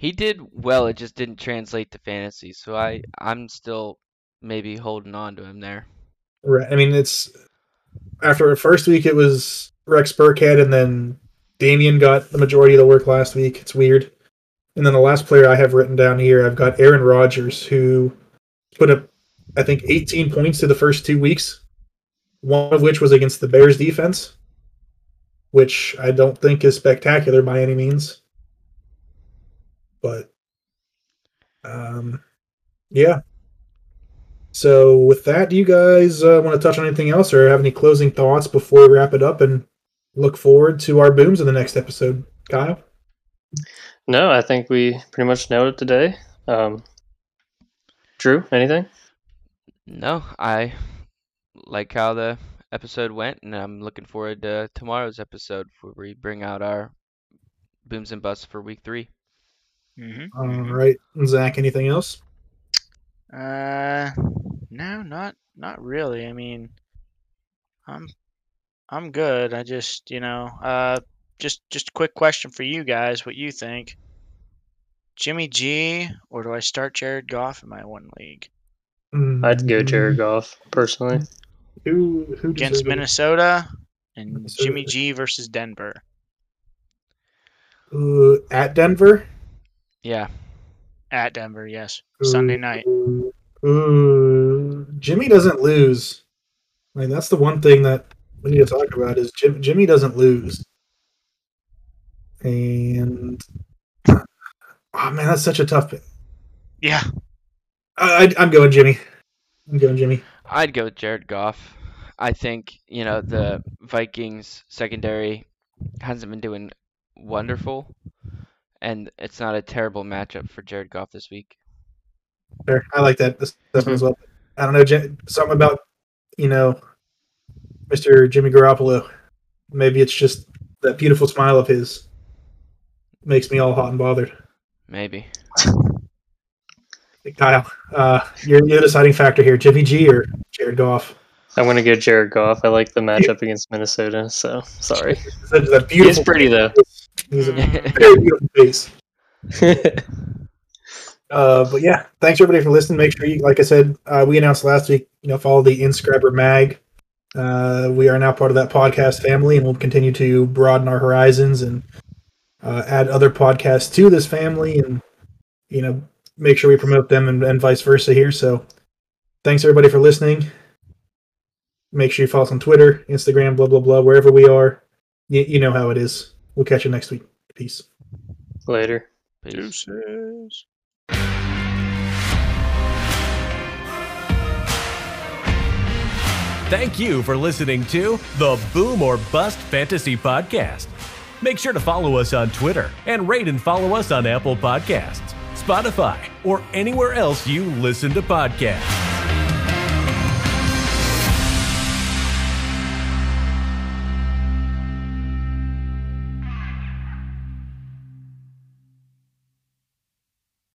He did well. It just didn't translate to fantasy. So I I'm still maybe holding on to him there. Right. I mean, it's after the first week, it was Rex Burkhead, and then Dameon got the majority of the work last week. It's weird. And then the last player I have written down here, I've got Aaron Rodgers, who put up, I think, 18 points to the first two weeks, one of which was against the Bears defense, which I don't think is spectacular by any means. But, um, yeah, so, with that, do you guys uh, want to touch on anything else or have any closing thoughts before we wrap it up and look forward to our booms in the next episode? Kyle? No, I think we pretty much nailed it today. Um, Drew, anything? No, I like how the episode went, and I'm looking forward to tomorrow's episode where we bring out our booms and busts for week three. Mm-hmm. All right. Zach, anything else? Uh, no, not not really. I mean, I'm I'm good. I just you know, uh, just just a quick question for you guys. What you think? Jimmy G or do I start Jared Goff in my one league I'd go Jared Goff personally. Who, who against? Minnesota and Minnesota. Jimmy G versus Denver? Uh, at Denver? Yeah, At Denver, yes. Sunday night. Ooh, ooh, Jimmy doesn't lose. Like that's the one thing that we need to talk about is Jim, Jimmy doesn't lose. And oh man, that's such a tough. pick. Yeah. I, I, I'm going Jimmy. I'm going Jimmy. I'd go with Jared Goff. I think, you know, the Vikings secondary hasn't been doing wonderful, and it's not a terrible matchup for Jared Goff this week. Fair. I like that assessment as well. I don't know, Jim, something about you know, Mr. Jimmy Garoppolo. Maybe it's just that beautiful smile of his makes me all hot and bothered. Maybe. Kyle, uh, you're, you're the deciding factor here. Jimmy G or Jared Goff? I'm gonna go Jared Goff. I like the matchup against Minnesota, so sorry. That, that He beautiful. is pretty though. He's a very beautiful face. Uh, but yeah, thanks everybody for listening. Make sure you, like I said, uh, we announced last week, you know, follow the Inscriber Mag. Uh, we are now part of that podcast family, and we'll continue to broaden our horizons and uh, add other podcasts to this family, and you know, make sure we promote them and, and vice versa here. So, thanks everybody for listening. Make sure you follow us on Twitter, Instagram, blah blah blah, wherever we are. You, you know how it is. We'll catch you next week. Peace. Later. Peace. Deuces. Thank you for listening to the Boom or Bust Fantasy Podcast. Make sure to follow us on Twitter and rate and follow us on Apple Podcasts, Spotify, or anywhere else you listen to podcasts.